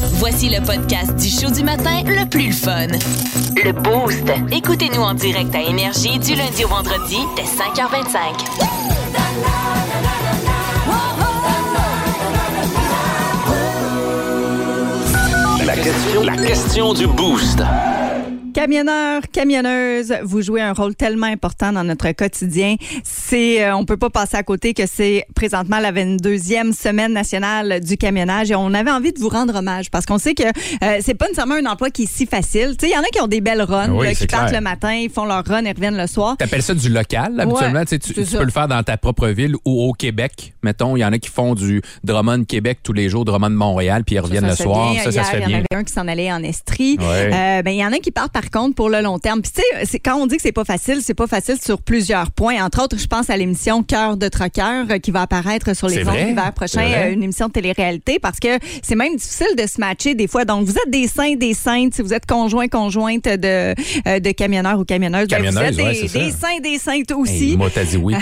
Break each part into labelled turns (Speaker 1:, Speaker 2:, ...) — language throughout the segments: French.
Speaker 1: Voici le podcast du show du matin le plus fun. Le Boost. Écoutez-nous en direct à Énergie du lundi au vendredi dès 5h25.
Speaker 2: La question, la question du boost.
Speaker 3: Camionneurs, camionneuses, vous jouez un rôle tellement important dans notre quotidien. C'est, euh, on peut pas passer à côté que c'est présentement la 22e semaine nationale du camionnage et on avait envie de vous rendre hommage parce qu'on sait que euh, c'est pas nécessairement un emploi qui est si facile. Tu sais, il y en a qui ont des belles runs,
Speaker 4: Oui,
Speaker 3: là,
Speaker 4: c'est
Speaker 3: qui partent le matin, ils font leur run et reviennent le soir.
Speaker 4: T'appelles ça du local, habituellement.
Speaker 3: Ouais,
Speaker 4: tu peux le faire dans ta propre ville ou au Québec. Mettons, il y en a qui font du Drummond Québec tous les jours, Drummond Montréal, puis ils reviennent
Speaker 3: ça
Speaker 4: le soir.
Speaker 3: bien.
Speaker 4: Ça, ça se fait
Speaker 3: Il y en
Speaker 4: bien.
Speaker 3: avait un qui s'en allait en Estrie.
Speaker 4: Ouais.
Speaker 3: Euh, ben, il y en a qui partent par contre pour le long terme. Puis tu sais, quand on dit que c'est pas facile, c'est pas facile sur plusieurs points. Entre autres, je pense à l'émission Cœur de troqueur euh, qui va apparaître sur les ondes l'hiver prochain, euh, une émission de télé-réalité, parce que c'est même difficile de se matcher des fois. Donc, vous êtes des saints, des saintes, si vous êtes conjoint, conjointe de, euh, de camionneurs ou camionneuses, ben, vous êtes
Speaker 4: ouais,
Speaker 3: des,
Speaker 4: ça.
Speaker 3: des saints, des saintes
Speaker 4: Hey,
Speaker 3: aussi.
Speaker 4: moi, t'as dit oui.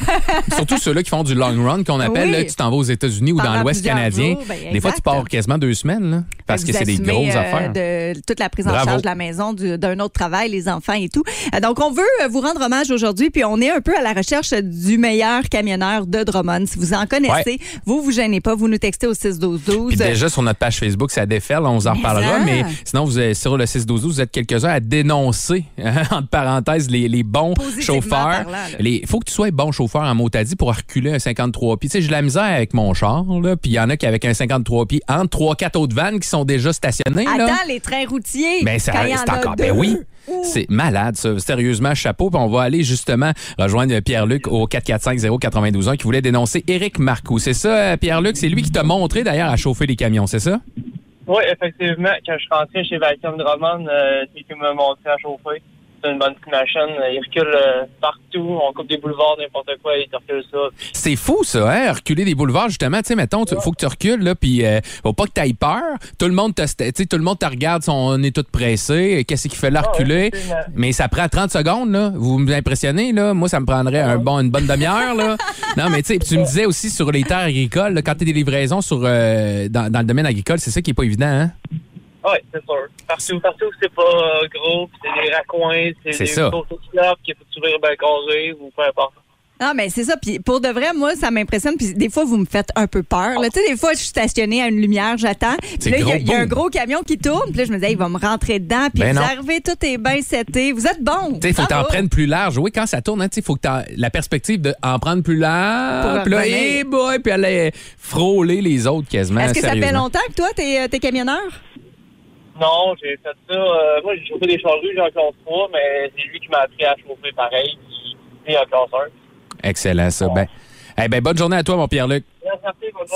Speaker 4: Surtout ceux-là qui font du long run, qu'on appelle,
Speaker 3: Oui.
Speaker 4: là, tu t'en vas aux États-Unis ou dans l'Ouest canadien.
Speaker 3: jours, ben,
Speaker 4: Des fois, tu pars quasiment deux semaines, là, parce
Speaker 3: Fait
Speaker 4: que c'est des grosses
Speaker 3: euh,
Speaker 4: affaires.
Speaker 3: De toute la prise en
Speaker 4: Bravo.
Speaker 3: charge de la maison, du- d'un autre travail, les enfants et tout. Euh, Donc, on veut euh, vous rendre hommage aujourd'hui, puis on est un peu à la recherche du meilleur camionneur de Drummond. Si vous en connaissez, vous vous gênez pas, vous nous textez au 61212.
Speaker 4: Puis déjà, sur notre page Facebook, ça déferle, on vous en
Speaker 3: Mais
Speaker 4: reparlera.
Speaker 3: ça.
Speaker 4: Mais sinon, vous êtes sur le 612 vous êtes quelques-uns à dénoncer, entre parenthèses, les, les bons chauffeurs.
Speaker 3: là.
Speaker 4: Il faut que tu sois bon chauffeur en motadi pour reculer un 53 pieds. Tu sais, j'ai de la misère avec mon char, là, puis il y en a qui avec un 53 pieds entre 3-4 autres vannes qui sont déjà stationnés. là.
Speaker 3: Attends, les trains routiers.
Speaker 4: Ben, c'est encore.
Speaker 3: Deux.
Speaker 4: Ben oui. C'est malade, ça. Sérieusement, chapeau. Puis on va aller justement rejoindre Pierre-Luc au 445-0921 qui voulait dénoncer Éric Marcoux. C'est ça, euh, Pierre-Luc? C'est lui qui t'a montré d'ailleurs à chauffer les camions, c'est ça?
Speaker 5: Oui, effectivement. Quand je suis rentré chez Vacuum Drummond, euh, c'est qui m'a montré à chauffer. C'est une bonne petite machine. Il recule euh, partout. On coupe des boulevards, n'importe quoi, il te recule ça.
Speaker 4: C'est fou, ça, hein? Reculer des boulevards, justement. Tu sais, mettons, il faut que tu recules, là, puis euh, faut pas que tu aies peur. Tout le monde te, tout le monde te regarde, on est tous pressés. Qu'est-ce qu'il fait là,
Speaker 5: Ah,
Speaker 4: reculer? Mais ça prend 30 secondes, là. Vous m'impressionnez, là. Moi, ça me prendrait un bon, une bonne demi-heure, là. non, mais tu sais, tu me disais aussi sur les terres agricoles, là, quand tu des livraisons sur, euh, dans, dans le domaine agricole, c'est ça qui est pas évident, hein?
Speaker 5: Oui, c'est sûr. Partout, partout, c'est pas euh, gros, puis c'est des raccoins, c'est des
Speaker 4: ça.
Speaker 5: autoclaves qu'il faut ouvrir bien carré ou peu importe.
Speaker 3: Non, mais c'est ça. Puis pour de vrai, moi, ça m'impressionne. Puis des fois, vous me faites un peu peur. là. Tu sais, des fois, je suis stationnée à une lumière, j'attends. Puis
Speaker 4: C'est
Speaker 3: là, il y a- y, un gros camion qui tourne. Puis là, je me disais, il va me rentrer dedans. Puis
Speaker 4: Ben
Speaker 3: vous
Speaker 4: non.
Speaker 3: arrivez, tout est bien seté. Vous êtes bon.
Speaker 4: Tu sais, il faut que tu en prennes plus large. Oui, quand ça tourne, hein, tu sais, il faut que tu la perspective d'en prendre plus large.
Speaker 3: Pour
Speaker 4: Puis là, hey boy, puis aller frôler les autres quasiment.
Speaker 3: Est-ce que ça fait longtemps que toi, t'es euh, t'es camionneur?
Speaker 5: Non, j'ai fait ça. euh, moi, j'ai chauffé des charrues, j'ai en classe 3, mais c'est lui qui m'a appris à chauffer pareil, puis en classe 1.
Speaker 4: Excellent, ça. Ben, eh ben, bonne journée à toi, mon Pierre-Luc.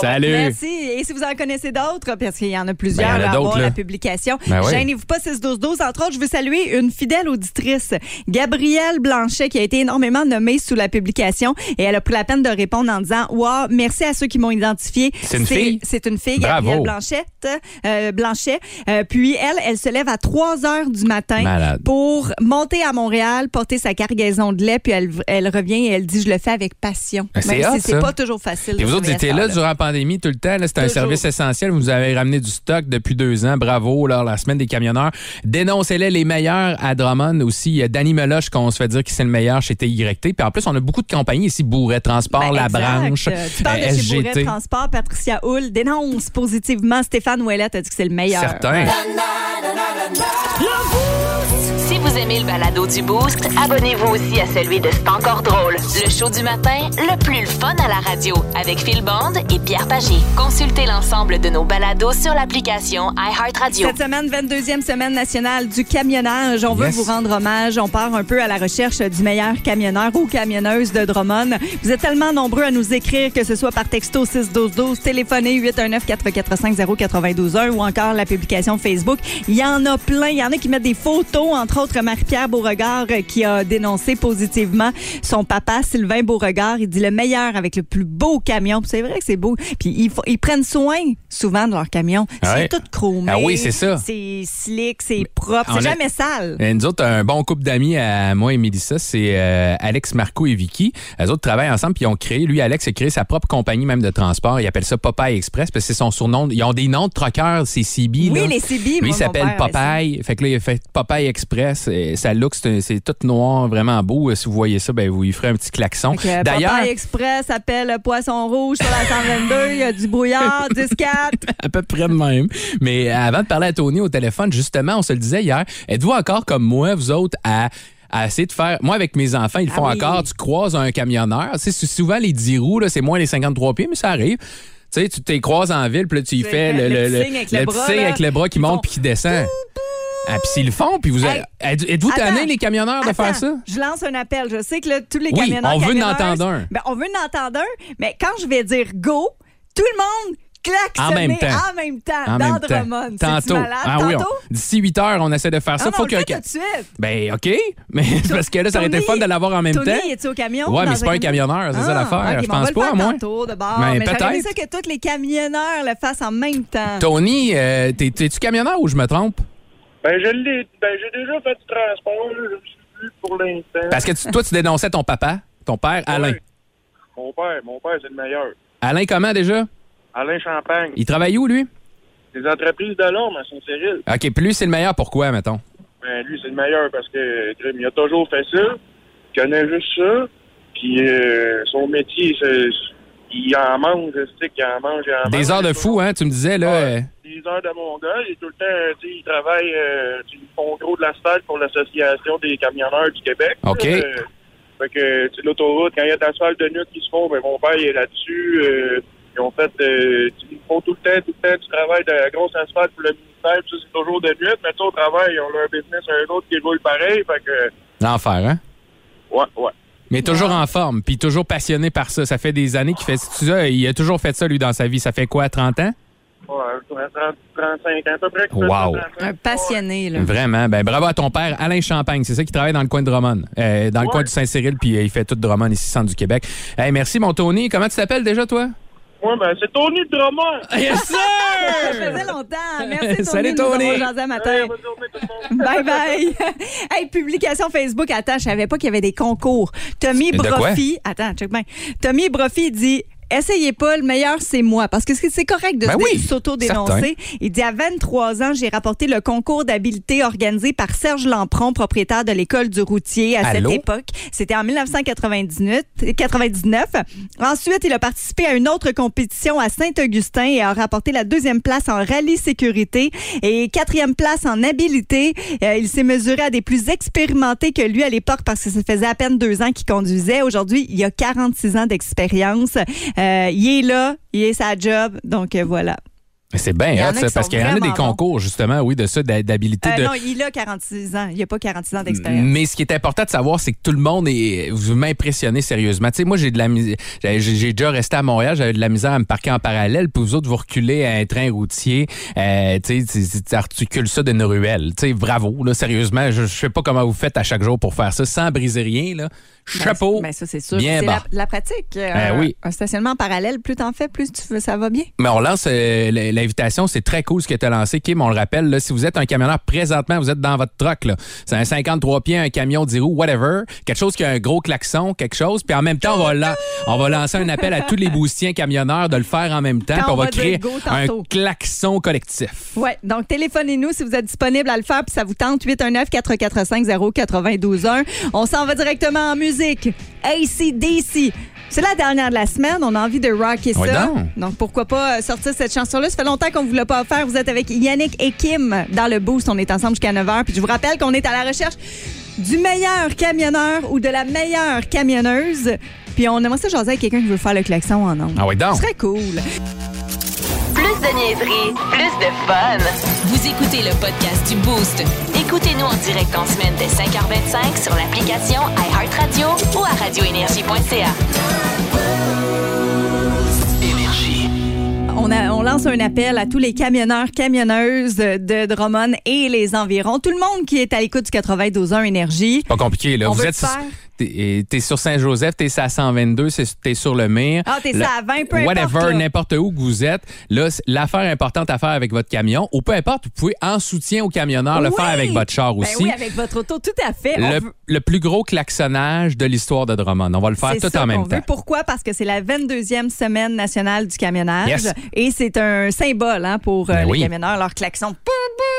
Speaker 4: Salut.
Speaker 3: Merci. Et si vous en connaissez d'autres, parce qu'il y en a plusieurs
Speaker 4: Ben, il y en a
Speaker 3: à avoir
Speaker 4: là.
Speaker 3: la publication,
Speaker 4: Ben oui.
Speaker 3: gênez-vous pas 61212. Entre autres, je veux saluer une fidèle auditrice, Gabrielle Blanchet, qui a été énormément nommée sous la publication et elle a pris la peine de répondre en disant Wow, merci à ceux qui m'ont identifié.
Speaker 4: C'est une fille?
Speaker 3: C'est une fille,
Speaker 4: Bravo.
Speaker 3: Gabrielle Blanchette, euh, Blanchet. Euh, puis elle, elle se lève à 3 heures du matin
Speaker 4: Malade.
Speaker 3: pour monter à Montréal, porter sa cargaison de lait, puis elle, elle revient et elle dit Je le fais avec passion.
Speaker 4: Ben, c'est
Speaker 3: si c'est pas toujours facile. De
Speaker 4: vous autres, étiez là durant la pandémie tout le temps. C'était un service essentiel. Vous nous avez ramené du stock depuis deux ans. Bravo, là, la semaine des camionneurs. Dénoncez-les les meilleurs à Drummond aussi. Il y a Danny Meloche qu'on se fait dire que c'est le meilleur chez TYT. Puis en plus, on a beaucoup de compagnies ici. Bourret Transport,
Speaker 3: Ben,
Speaker 4: La. Branche,
Speaker 3: Tu parles
Speaker 4: euh,
Speaker 3: de chez Bourret
Speaker 4: SGT.
Speaker 3: Transport, Patricia Hull dénonce positivement Stéphane Ouellette a dit que c'est le meilleur.
Speaker 4: Certain.
Speaker 1: Si vous aimez le balado du Boost, abonnez-vous aussi à celui de C'est encore drôle. Le show du matin, le plus le fun à la radio, avec Phil Bond et Pierre Pagé. Consultez l'ensemble de nos balados sur l'application iHeartRadio.
Speaker 3: Cette semaine, 22e semaine nationale du camionnage. On veut
Speaker 4: Yes.
Speaker 3: vous rendre hommage. On part un peu à la recherche du meilleur camionneur ou camionneuse de Drummond. Vous êtes tellement nombreux à nous écrire, que ce soit par texto 61212, téléphoner 819 445 0921 ou encore la publication Facebook. Il y en a plein. Il y en a qui mettent des photos, entre entre autres Marie-Pierre Beauregard euh, qui a dénoncé positivement son papa Sylvain Beauregard. Il dit le meilleur avec le plus beau camion. C'est vrai que c'est beau. Puis ils, prennent soin souvent de leur camion.
Speaker 4: Ah
Speaker 3: C'est
Speaker 4: ouais.
Speaker 3: tout chromé.
Speaker 4: Ah oui, c'est ça.
Speaker 3: C'est slick, c'est propre. C'est jamais sale.
Speaker 4: Et nous autres, un bon couple d'amis à moi et Mélissa, c'est euh, Alex, Marco et Vicky. Eux autres travaillent ensemble puis ils ont créé, lui, Alex, a créé sa propre compagnie même de transport. Il appelle ça Popeye Express parce que c'est son surnom. Ils ont des noms de truckers, c'est CB.
Speaker 3: Oui,
Speaker 4: là.
Speaker 3: les CB.
Speaker 4: Lui,
Speaker 3: moi,
Speaker 4: il s'appelle. Popeye. Fait que là, il a fait Popeye Express. Ça look, c'est tout noir, vraiment beau. Si vous voyez ça, ben vous lui ferez un petit klaxon.
Speaker 3: Fait que
Speaker 4: D'ailleurs,
Speaker 3: Express appelle Poisson Rouge sur la 122. Il y a du brouillard, 10-4.
Speaker 4: à peu près de même. Mais avant de parler à Tony au téléphone, justement, on se le disait hier, êtes-vous encore comme moi, vous autres, à à essayer de faire. Moi, avec mes enfants, ils le
Speaker 3: Ah
Speaker 4: font
Speaker 3: oui.
Speaker 4: encore. Tu croises un camionneur. C'est souvent les 10 roues, là, c'est moins les 53 pieds, mais ça arrive. Tu sais, tu t'es croises en ville, puis là, tu y fais
Speaker 3: le-
Speaker 4: le,
Speaker 3: le
Speaker 4: le,
Speaker 3: petit signe avec le
Speaker 4: petit
Speaker 3: bras,
Speaker 4: signe
Speaker 3: là.
Speaker 4: avec le bras qui monte puis qui descend. Ah, puis s'ils le font, puis vous
Speaker 3: Hey.
Speaker 4: êtes- êtes-vous
Speaker 3: Attends.
Speaker 4: tannés, les camionneurs, de faire
Speaker 3: Attends,
Speaker 4: ça?
Speaker 3: Je lance un appel. Je sais que là, tous les
Speaker 4: Oui,
Speaker 3: camionneurs.
Speaker 4: on veut en
Speaker 3: camionneuses,
Speaker 4: entendre un.
Speaker 3: Ben, on veut en entendre un, mais quand je vais dire go, tout le monde klaxonner
Speaker 4: En même temps.
Speaker 3: en même temps
Speaker 4: En
Speaker 3: dans
Speaker 4: même temps.
Speaker 3: C'est-tu
Speaker 4: Tantôt.
Speaker 3: malade?
Speaker 4: Ah oui, on-
Speaker 3: Tantôt?
Speaker 4: d'ici 8 heures, on essaie de faire ça.
Speaker 3: Ah non,
Speaker 4: Faut
Speaker 3: on le
Speaker 4: que-
Speaker 3: fait tout de suite.
Speaker 4: Ben, OK. Mais parce que là, ça aurait été fun de l'avoir en même
Speaker 3: Tony,
Speaker 4: temps.
Speaker 3: es-tu au camion?
Speaker 4: Ouais, mais
Speaker 3: dans
Speaker 4: c'est pas un camionneur, c'est ça
Speaker 3: Ah,
Speaker 4: l'affaire.
Speaker 3: ok,
Speaker 4: Je
Speaker 3: bon, on
Speaker 4: pense
Speaker 3: va
Speaker 4: pas,
Speaker 3: faire
Speaker 4: moi.
Speaker 3: tantôt, de bord.
Speaker 4: Ben,
Speaker 3: mais j'aurais aimé ça
Speaker 4: peut-être.
Speaker 3: que tous les camionneurs le fassent en même temps.
Speaker 4: Tony, euh, t'es- t'es-tu camionneur ou je me trompe?
Speaker 5: Ben, je l'ai. Ben, j'ai déjà fait du transport. Je me suis plus pour l'instant.
Speaker 4: Parce que tu- toi, tu dénonçais ton papa, ton père, Alain.
Speaker 5: Ouais. Mon père, mon père, c'est le meilleur.
Speaker 4: Alain, comment déjà?
Speaker 5: Alain Champagne.
Speaker 4: Il travaille où, lui?
Speaker 5: Les entreprises de l'homme à Saint-Cyril.
Speaker 4: OK, puis lui, c'est le meilleur. Pourquoi, mettons?
Speaker 5: Ben, lui, c'est le meilleur parce que, il a toujours fait ça. Il connaît juste ça. Puis, euh, son métier, c'est. Il en mange, je sais qu'il en mange, il en mange.
Speaker 4: Des heures de fou, hein? Tu me disais, là. euh,
Speaker 5: Ouais. Des heures de mon gars. Il est tout le temps, tu sais, il travaille, euh, ils font gros de l'asphalte pour l'Association des camionneurs du Québec.
Speaker 4: OK.
Speaker 5: Euh, fait que, tu l'autoroute, quand il y a de l'asphalte de nuit qui se font, ben, mon père, il est là-dessus. Euh, ils ont fait, euh, ils font tout le temps, tout le temps du travail de la grosse asphalte pour le ministère. Puis ça, c'est toujours de nuit. Mais ça, au travail, ils ont leur business, un autre qui roule pareil. Fait que,
Speaker 4: L'enfer, hein?
Speaker 5: ouais, ouais.
Speaker 4: Mais toujours en forme, puis toujours passionné par ça. Ça fait des années qu'il fait ça. Il a toujours fait ça, lui, dans sa vie. Ça fait quoi, 30 ans?
Speaker 5: Ouais, 30, 35 ans à peu près.
Speaker 4: Wow.
Speaker 5: 35,
Speaker 3: Un passionné, là.
Speaker 4: Vraiment. Ben, bravo à ton père, Alain Champagne. C'est ça qui travaille dans le coin de Drummond, euh, dans le coin du Saint-Cyril, puis euh, il fait tout Drummond ici, centre du Québec. Hey, merci, mon Tony. Comment tu t'appelles déjà, toi?
Speaker 5: Ouais, ben, c'est Tony Drummond.
Speaker 4: Yes,
Speaker 3: Ça
Speaker 4: sir!
Speaker 3: faisait longtemps. Merci, Tony.
Speaker 4: Salut,
Speaker 3: nous matin.
Speaker 5: Bonne journée, tout le monde.
Speaker 3: Bye bye. hey, publication Facebook. Attends, je savais pas qu'il y avait des concours. Tommy? Brophy. Attends, check bien. Tommy Brophy dit. Essayez pas, le meilleur, c'est moi. Parce que c'est correct de
Speaker 4: Ben oui,
Speaker 3: s'auto-dénoncer. Il dit à 23 ans, j'ai rapporté le concours d'habileté organisé par Serge Lampron, propriétaire de l'école du routier à
Speaker 4: Allô?
Speaker 3: cette époque. C'était en 1999. 99. Ensuite, il a participé à une autre compétition à Saint-Augustin et a rapporté la deuxième place en rallye sécurité et quatrième place en habileté. Euh, il s'est mesuré à des plus expérimentés que lui à l'époque parce que ça faisait à peine deux ans qu'il conduisait. Aujourd'hui, il a 46 ans d'expérience. Euh, il est là, il est sa job. Donc euh, voilà.
Speaker 4: C'est bien hot, ça, parce qu'il y en a des
Speaker 3: bons.
Speaker 4: concours, justement, oui, de ça, d'habilité.
Speaker 3: Euh,
Speaker 4: de...
Speaker 3: Non, il a 46 ans. Il a pas 46 ans d'expérience.
Speaker 4: Mais ce qui est important de savoir, c'est que tout le monde est. Vous m'impressionnez sérieusement. Tu sais, moi, j'ai de la misère. J'ai déjà resté à Montréal, j'avais de la misère à me parquer en parallèle. Puis vous autres, vous reculez à un train routier. Euh, tu sais, tu- articules ça d'une ruelle. Tu sais, bravo, là, sérieusement. Je, je sais pas comment vous faites à chaque jour pour faire ça sans briser rien, là. Chapeau.
Speaker 3: Ben, ben, ça, c'est sûr.
Speaker 4: Bien
Speaker 3: la, la pratique. Euh,
Speaker 4: Ben oui.
Speaker 3: Un stationnement en parallèle, plus t'en fais, plus tu veux, ça va bien.
Speaker 4: Mais on lance l'invitation, c'est très cool ce que tu as lancé, Kim. On le rappelle, là, si vous êtes un camionneur présentement, vous êtes dans votre truck. C'est un 53 pieds, un camion 10 roues, whatever. Quelque chose qui a un gros klaxon, quelque chose. Puis en même temps, on va, lan- on va lancer un appel à tous les boustiens camionneurs de le faire en même temps. Puis on
Speaker 3: on
Speaker 4: va créer un klaxon collectif.
Speaker 3: Ouais, donc téléphonez-nous si vous êtes disponible à le faire puis ça vous tente 819 445 0921. On s'en va directement en musique. ACDC. C'est la dernière de la semaine, on a envie de rocker ça.
Speaker 4: donc.
Speaker 3: pourquoi pas euh, sortir cette chanson-là? Ça fait longtemps qu'on ne vous l'a pas offert. Vous êtes avec Yannick et Kim dans le boost. On est ensemble jusqu'à 9h. Puis je vous rappelle qu'on est à la recherche du meilleur camionneur ou de la meilleure camionneuse. Puis on aimerait ça jaser avec quelqu'un qui veut faire le klaxon en ondes.
Speaker 4: Ah oui, donc.
Speaker 3: Ce serait cool.
Speaker 1: Plus de niaiserie, plus de fun. Vous écoutez le podcast du Boost. Écoutez-nous en direct en semaine dès 5h25 sur l'application iHeartRadio ou à radioénergie.ca.
Speaker 2: Énergie.
Speaker 3: on, a- on lance un appel à tous les camionneurs, camionneuses de Drummond et les environs. Tout le monde qui est à l'écoute du 92.1 Énergie.
Speaker 4: Pas compliqué, là.
Speaker 3: On
Speaker 4: Vous
Speaker 3: veut
Speaker 4: êtes
Speaker 3: faire.
Speaker 4: T'es t'es sur Saint-Joseph, t'es à 122, c'est- t'es sur le mire.
Speaker 3: Ah, t'es à 20, peu importe,
Speaker 4: Whatever, n'importe où que vous êtes. Là, l'affaire importante à faire avec votre camion, ou peu importe, vous pouvez, en soutien aux camionneurs, le
Speaker 3: Oui!
Speaker 4: faire avec votre char
Speaker 3: Ben
Speaker 4: aussi.
Speaker 3: oui, avec votre auto, tout à fait.
Speaker 4: Le,
Speaker 3: veut-
Speaker 4: le plus gros klaxonnage de l'histoire de Drummond. On va le faire tout
Speaker 3: ça
Speaker 4: en même
Speaker 3: qu'on veut.
Speaker 4: temps.
Speaker 3: Pourquoi? Parce que c'est la 22e semaine nationale du camionnage.
Speaker 4: Yes.
Speaker 3: Et c'est un symbole hein, pour euh,
Speaker 4: Ben
Speaker 3: les
Speaker 4: oui.
Speaker 3: camionneurs, leur klaxon.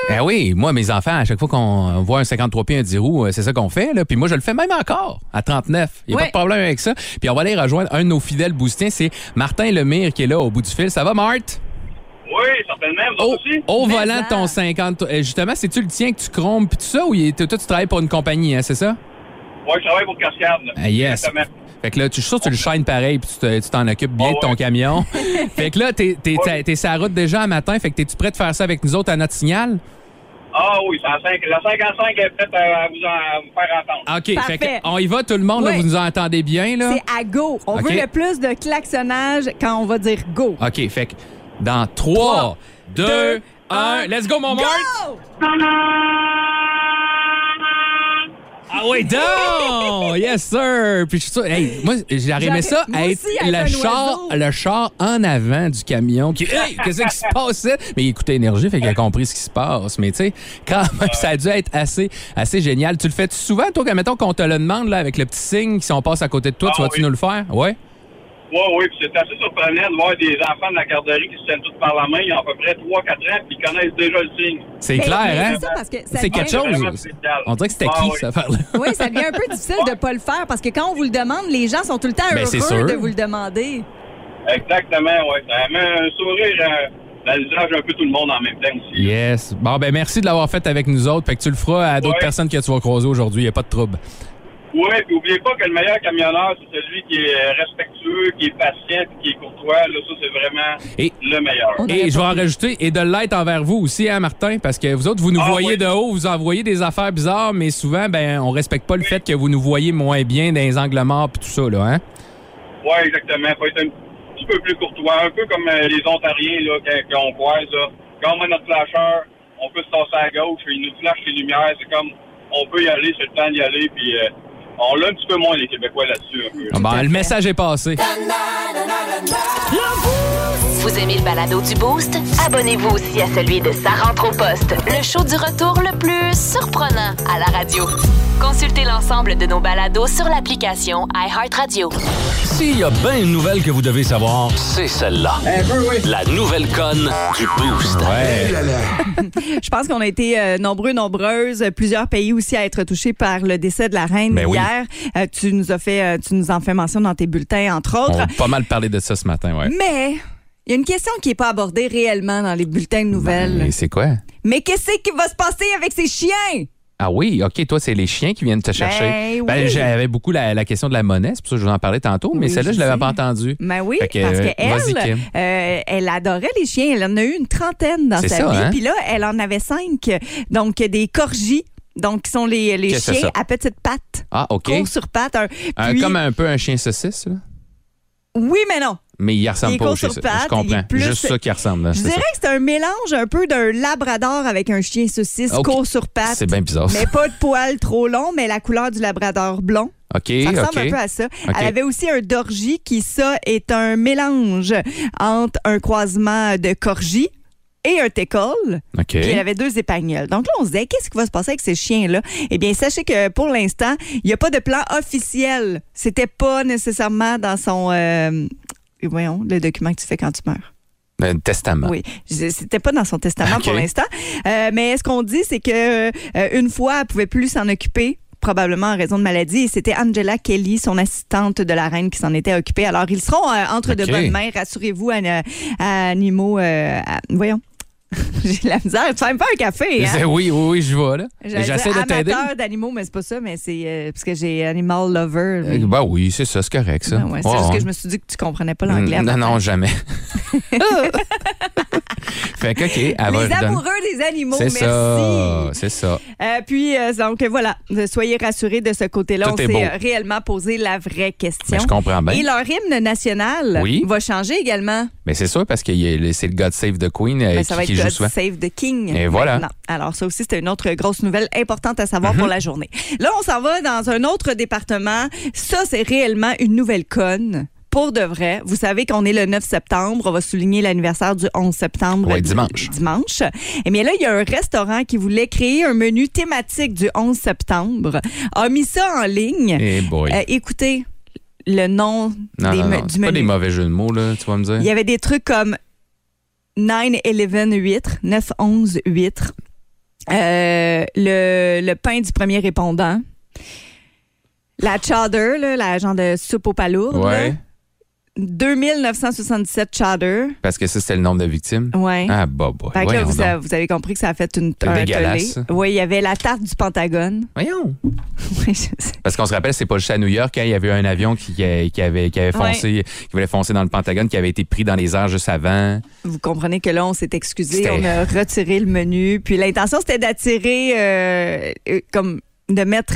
Speaker 4: Ben oui, moi, mes enfants, à chaque fois qu'on voit un 53 pieds, un 10 roues, euh, c'est ça qu'on fait. Là. Puis moi, je le fais même encore, à 39. Il n'y a
Speaker 3: Ouais.
Speaker 4: pas de problème avec ça. Puis on va aller rejoindre un de nos fidèles boostiens, c'est Martin Lemire qui est là au bout du fil. Ça va, Marthe?
Speaker 5: Oui, certainement. Vous
Speaker 4: Au, au
Speaker 3: Mais
Speaker 4: volant
Speaker 3: ça.
Speaker 4: de ton 50, euh, justement, c'est-tu le tien que tu crombes puis tout ça ou toi, tu travailles pour une compagnie, hein, c'est ça?
Speaker 5: Oui, je travaille pour Cascade. là.
Speaker 4: Ah, yes.
Speaker 5: Exactement.
Speaker 4: Fait que là, tu, je suis sûr que tu le shines pareil puis tu te- tu t'en occupes bien
Speaker 5: Ah
Speaker 4: de ton camion. fait que là, t'es,
Speaker 5: Ouais.
Speaker 4: t'es sur la route déjà un matin. Fait que t'es-tu prêt de faire ça avec nous autres à notre signal?
Speaker 5: Ah oui, c'est à cinq- la 55 est prête à, à vous, en- à vous faire entendre.
Speaker 4: OK.
Speaker 3: Parfait.
Speaker 4: Fait que on y va, tout le monde. là, vous nous entendez bien, là?
Speaker 3: C'est à go. On
Speaker 4: OK.
Speaker 3: veut le plus de klaxonnage quand on va dire go.
Speaker 4: OK, fait que dans 3, 2,
Speaker 3: deux,
Speaker 4: 1,
Speaker 3: un,
Speaker 4: let's go, mon Marc!
Speaker 3: Go!
Speaker 4: Ah oui, donc! Yes, sir! Puis je suis sûr, hey, moi, j'aurais aimé ça
Speaker 3: moi
Speaker 4: être
Speaker 3: aussi, être un
Speaker 4: le char,
Speaker 3: oiseau.
Speaker 4: le char en avant du camion qui, hey, qu'est-ce qui se passait? Mais il écoutait énergie, fait qu'il a compris ce qui se passe. Mais tu sais, quand même, ça a dû être assez, assez génial. Tu le fais souvent, toi, quand mettons qu'on te le demande, là, avec le petit signe, si on passe à côté de toi, tu
Speaker 5: Ah
Speaker 4: vas-tu
Speaker 5: oui.
Speaker 4: nous le faire? Ouais?
Speaker 5: Oui, oui, puis c'est assez surprenant de voir des enfants de la garderie qui se tiennent tous par la main. Ils ont à peu près 3-4 ans, puis ils connaissent déjà le signe.
Speaker 4: C'est
Speaker 3: Mais-
Speaker 4: clair,
Speaker 3: mais
Speaker 4: hein?
Speaker 3: C'est ça, parce que ça
Speaker 4: C'est quelque chose.
Speaker 5: spécial.
Speaker 4: On dirait que c'était
Speaker 5: Ah
Speaker 4: qui,
Speaker 5: oui.
Speaker 4: cette affaire-là?
Speaker 3: Oui, ça devient un peu difficile de ne pas le faire parce que quand on vous le demande, les gens sont tout le temps
Speaker 4: Ben,
Speaker 3: heureux de vous le demander.
Speaker 5: Exactement, oui. Ça met un sourire euh, dans le visage un peu tout le monde en même temps aussi.
Speaker 4: Yes. Bon, ben merci de l'avoir fait avec nous autres. Fait que tu le feras à d'autres
Speaker 5: Ouais.
Speaker 4: personnes que tu vas croiser aujourd'hui. Il n'y a pas de trouble.
Speaker 5: Oui, puis oubliez pas que le meilleur camionneur, c'est celui qui est respectueux, qui est patient, puis qui est courtois. Là, ça, c'est vraiment
Speaker 4: Et-
Speaker 5: le meilleur.
Speaker 4: Et je vais en rajouter, et de l'être envers vous aussi, hein, Martin, parce que vous autres, vous nous
Speaker 5: Ah,
Speaker 4: voyez
Speaker 5: oui.
Speaker 4: de haut, vous envoyez des affaires bizarres, mais souvent, ben, on respecte pas le fait que vous nous voyez moins bien dans les angles morts et tout ça, là, hein?
Speaker 5: Oui, exactement. faut être un petit peu plus courtois, un peu comme euh, les Ontariens là, quand, quand on croise. Là. Quand on met notre flasheur, on peut se tasser à gauche, il nous flash les lumières. C'est comme, on peut y aller, c'est le temps d'y aller, puis euh, on l'a un petit peu moins, les Québécois, là-dessus.
Speaker 4: Ah, ben, le message est passé.
Speaker 1: Vous aimez le balado du Boost? Abonnez-vous aussi à celui de Sa rentre au poste, le show du retour le plus surprenant à la radio. Consultez l'ensemble de nos balados sur l'application iHeartRadio.
Speaker 2: S'il y a bien une nouvelle que vous devez savoir, c'est celle-là. La nouvelle conne du Boost.
Speaker 4: Ouais.
Speaker 3: Je pense qu'on a été euh, nombreux, nombreuses, plusieurs pays aussi à être touchés par le décès de la reine
Speaker 4: Ben oui.
Speaker 3: Hier. Euh, tu nous as fait, euh, tu nous en fais mention dans tes bulletins, entre
Speaker 4: On
Speaker 3: autres.
Speaker 4: a pas mal parlé de ça ce matin, ouais.
Speaker 3: Mais il y a une question qui n'est pas abordée réellement dans les bulletins de nouvelles.
Speaker 4: Mais c'est quoi?
Speaker 3: Mais qu'est-ce qui va se passer avec ces chiens?
Speaker 4: Ah oui, OK, toi, c'est les chiens qui viennent te chercher.
Speaker 3: Ben oui.
Speaker 4: J'avais beaucoup la, la question de la monnaie, c'est pour ça que je vous en parlais tantôt, mais
Speaker 3: Oui,
Speaker 4: celle-là,
Speaker 3: je
Speaker 4: je l'avais pas entendue.
Speaker 3: Ben oui,
Speaker 4: que,
Speaker 3: parce qu'elle, euh, elle adorait les chiens. Elle en a eu une trentaine dans sa
Speaker 4: ça,
Speaker 3: vie.
Speaker 4: hein?
Speaker 3: Puis là, elle en avait cinq. Donc, des corgis. Donc, qui sont les, les
Speaker 4: Qu'est-ce
Speaker 3: chiens
Speaker 4: ça?
Speaker 3: à petites pattes.
Speaker 4: Ah, OK.
Speaker 3: Courts sur pattes. Un-
Speaker 4: Un-
Speaker 3: puis-
Speaker 4: comme un peu un chien saucisse, là?
Speaker 3: Oui, mais non.
Speaker 4: Mais il ressemble
Speaker 3: Il est
Speaker 4: pas au
Speaker 3: court
Speaker 4: chien
Speaker 3: sur
Speaker 4: saucisse.
Speaker 3: pattes,
Speaker 4: Je comprends.
Speaker 3: est plus-
Speaker 4: Juste ça qui ressemble. là,
Speaker 3: Je
Speaker 4: c'est
Speaker 3: dirais
Speaker 4: ça.
Speaker 3: que c'est un mélange un peu d'un labrador avec un chien saucisse
Speaker 4: Ok.
Speaker 3: court sur pattes.
Speaker 4: C'est bien bizarre. ça.
Speaker 3: Mais pas de poils trop longs, mais la couleur du labrador blond.
Speaker 4: OK,
Speaker 3: Ça ressemble
Speaker 4: OK.
Speaker 3: un peu à ça. Elle avait aussi un dorgi qui, ça, est un mélange entre un croisement de corgi et un teckol.
Speaker 4: OK.
Speaker 3: Puis elle avait deux épagnols. Donc là, on se disait, qu'est-ce qui va se passer avec ces chiens-là? Eh bien, sachez que pour l'instant, il n'y a pas de plan officiel. C'était pas nécessairement dans son... euh, voyons, le document que tu fais quand tu meurs.
Speaker 4: Un testament.
Speaker 3: Oui, c'était pas dans son testament pour l'instant. Euh, mais ce qu'on dit, c'est que euh, une fois, elle pouvait plus s'en occuper probablement en raison de maladie. Et c'était Angela Kelly, son assistante de la reine, qui s'en était occupée. Alors, ils seront euh, entre de
Speaker 4: OK.
Speaker 3: bonnes mains, rassurez-vous, à, à animaux... euh, à- voyons. J'ai la misère. Tu fais même pas un café, hein?
Speaker 4: Oui, oui, oui, je vois, là. J'essaie de t'aider.
Speaker 3: amateur d'animaux, mais c'est pas ça, mais c'est euh, parce que j'ai Animal Lover. mais-
Speaker 4: Euh, Ben oui, c'est ça, c'est correct, ça.
Speaker 3: Ben ouais, c'est
Speaker 4: Ouais,
Speaker 3: juste
Speaker 4: ouais.
Speaker 3: que je me suis dit que tu comprenais pas l'anglais.
Speaker 4: Non, non, jamais. Fait que, OK, elle va
Speaker 3: Les amoureux des animaux,
Speaker 4: C'est
Speaker 3: merci.
Speaker 4: ça, c'est ça.
Speaker 3: Euh, puis, euh, donc voilà, soyez rassurés de ce côté-là. On
Speaker 4: est
Speaker 3: s'est euh, réellement posé la vraie question.
Speaker 4: Ben, je comprends bien.
Speaker 3: Et leur hymne national
Speaker 4: Oui.
Speaker 3: va changer également.
Speaker 4: Mais c'est sûr parce que c'est le God Save the Queen euh,
Speaker 3: Ben, ça va
Speaker 4: qui,
Speaker 3: être
Speaker 4: qui joue
Speaker 3: God. Save the King.
Speaker 4: Et voilà.
Speaker 3: maintenant. Alors, ça aussi, c'était une autre grosse nouvelle importante à savoir pour la journée. Là, on s'en va dans un autre département. Ça, c'est réellement une nouvelle conne. Pour de vrai, vous savez qu'on est le 9 septembre. On va souligner l'anniversaire du 11 septembre.
Speaker 4: Ouais,
Speaker 3: d-
Speaker 4: dimanche.
Speaker 3: Dimanche. Et bien là, il y a un restaurant qui voulait créer un menu thématique du 11 septembre. A mis ça en ligne.
Speaker 4: Eh boy.
Speaker 3: Euh, écoutez, le nom
Speaker 4: non,
Speaker 3: des
Speaker 4: non, non,
Speaker 3: du
Speaker 4: c'est pas
Speaker 3: menu.
Speaker 4: des mauvais jeux de mots, là, tu vas me dire.
Speaker 3: Il y avait des trucs comme 9-11 huîtres, 9-11 huîtres, euh, le, le pain du premier répondant, la chowder, là, la genre de soupe aux palourdes,
Speaker 4: Ouais,
Speaker 3: 2977 chowder.
Speaker 4: parce que ça, c'était le nombre de victimes?
Speaker 3: Ouais.
Speaker 4: Ah, bah, bah.
Speaker 3: Fait que là,
Speaker 4: Voyons
Speaker 3: vous, avez, vous avez compris que ça a fait une, un
Speaker 4: dégueulasse.
Speaker 3: Oui, il y avait la tarte du Pentagone.
Speaker 4: Voyons.
Speaker 3: Oui, je sais.
Speaker 4: Parce qu'on se rappelle, c'est pas juste à New York, hein, il y avait un avion qui, qui avait, qui avait
Speaker 3: Ouais.
Speaker 4: foncé, qui voulait foncer dans le Pentagone, qui avait été pris dans les airs juste avant.
Speaker 3: Vous comprenez que là, on s'est excusé, on a retiré le menu. Puis l'intention, c'était d'attirer, euh, euh, comme de mettre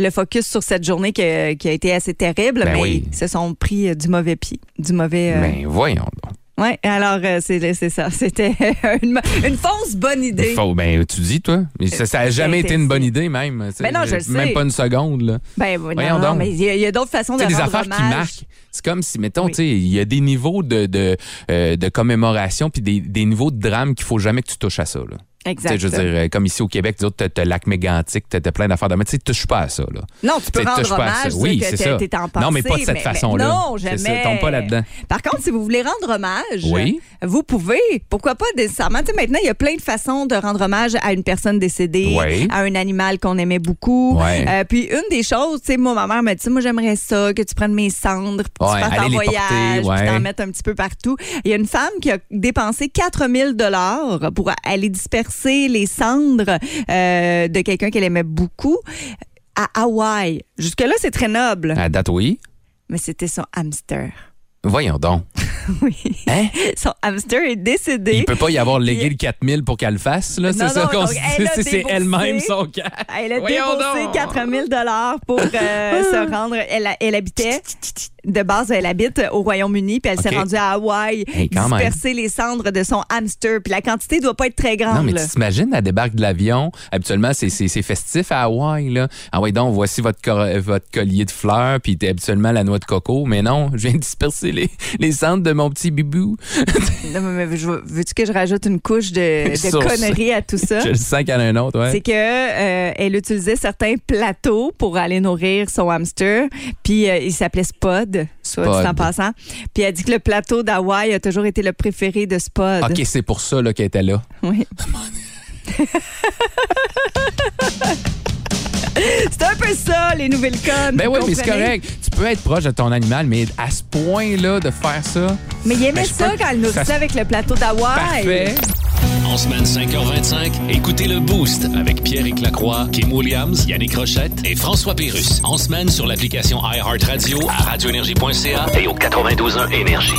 Speaker 3: le focus sur cette journée qui a, qui a été assez terrible,
Speaker 4: Ben
Speaker 3: mais
Speaker 4: oui.
Speaker 3: ils se sont pris euh, du mauvais pied, du mauvais. euh,
Speaker 4: Ben, voyons donc.
Speaker 3: Ouais, alors euh, c'est c'est ça, c'était une, une fausse bonne idée.
Speaker 4: Faut, ben, tu dis, toi. Mais ça, ça a jamais été une bonne idée, même.
Speaker 3: Ben non, je le sais.
Speaker 4: Même pas une seconde, là.
Speaker 3: Ben oui,
Speaker 4: Voyons
Speaker 3: non,
Speaker 4: donc.
Speaker 3: mais il y a, d'autres façons de
Speaker 4: des affaires qui
Speaker 3: hommage.
Speaker 4: marquent. C'est comme si, mettons,
Speaker 3: Oui.
Speaker 4: tu sais, il y a des niveaux de, de, euh, de commémoration puis des, des niveaux de drame qu'il faut jamais que tu touches à ça. Là.
Speaker 3: Exact.
Speaker 4: Je veux dire, euh, comme ici au Québec, tu as, t'as lac mégantique, tu as plein d'affaires de mais tu sais, touches pas à ça. Là.
Speaker 3: Non, tu peux rendre
Speaker 4: touches pas à ça.
Speaker 3: hommage,
Speaker 4: Oui, c'est ça.
Speaker 3: pensée.
Speaker 4: Non, mais pas de cette façon-là.
Speaker 3: Non,
Speaker 4: C'est ça,
Speaker 3: jamais.
Speaker 4: tombe pas là-dedans.
Speaker 3: Par contre, si vous voulez rendre hommage,
Speaker 4: Oui.
Speaker 3: vous pouvez. Pourquoi pas nécessairement? Tu sais, maintenant, il y a plein de façons de rendre hommage à une personne décédée,
Speaker 4: Oui.
Speaker 3: à un animal qu'on aimait beaucoup. Euh, puis une des choses, tu sais, moi, ma mère m'a dit, moi, j'aimerais ça, que tu prennes mes cendres, puis
Speaker 4: Ouais,
Speaker 3: tu fasses en voyage,
Speaker 4: porter,
Speaker 3: puis
Speaker 4: ouais.
Speaker 3: t'en mettes un petit peu partout. Il y a une femme qui a dépensé 4000 dollars pour aller disperser les cendres euh, de quelqu'un qu'elle aimait beaucoup à Hawaï. Jusque-là, c'est très noble,
Speaker 4: À date, oui.
Speaker 3: mais c'était son hamster.
Speaker 4: Voyons donc.
Speaker 3: Oui.
Speaker 4: Hein?
Speaker 3: Son hamster est décédé.
Speaker 4: Il peut pas y avoir légué le 4000 pour qu'elle le fasse, là. C'est ça qu'on C'est- elle-même son cas.
Speaker 3: Elle a
Speaker 4: Voyons
Speaker 3: déboursé
Speaker 4: donc.
Speaker 3: 4000 dollars pour euh, se rendre. Elle, habitait de base, elle habite au Royaume-Uni, puis elle s'est rendue à Hawaï,
Speaker 4: Hey,
Speaker 3: disperser les cendres de son hamster. Puis la quantité doit pas être très grande.
Speaker 4: Non, mais tu t'imagines, elle débarque de l'avion. Habituellement, c'est- festif à Hawaï, là. Ah ouais, donc, voici votre, votre collier de fleurs, puis habituellement la noix de coco. Mais non, je viens de disperser les, les cendres de mon petit bibou.
Speaker 3: Non, mais veux- veux-tu que je rajoute une couche de, de conneries à tout ça?
Speaker 4: Je le sens qu'il y en a un autre, ouais.
Speaker 3: C'est que euh, elle utilisait certains plateaux pour aller nourrir son hamster. Puis euh, il s'appelait Spud, soit dit en passant. Puis elle dit que le plateau d'Hawaï a toujours été le préféré de Spud.
Speaker 4: OK, c'est pour ça qu'elle était là.
Speaker 3: Oui. C'est un peu ça, les nouvelles connes.
Speaker 4: Ben oui, mais c'est correct. Tu peux être proche de ton animal, mais à ce point-là, de faire ça,
Speaker 3: Mais il aimait
Speaker 4: Ben,
Speaker 3: ça
Speaker 4: peux-
Speaker 3: quand elle nourrissait
Speaker 4: ça-
Speaker 3: avec le plateau d'Hawaï.
Speaker 4: parfait.
Speaker 2: En semaine 5h25, écoutez le Boost avec Pierre Lacroix, Kim Williams, Yannick Rochette et François Pérus. En semaine sur l'application iHeartRadio à radioénergie.ca et au 92.1 Énergie.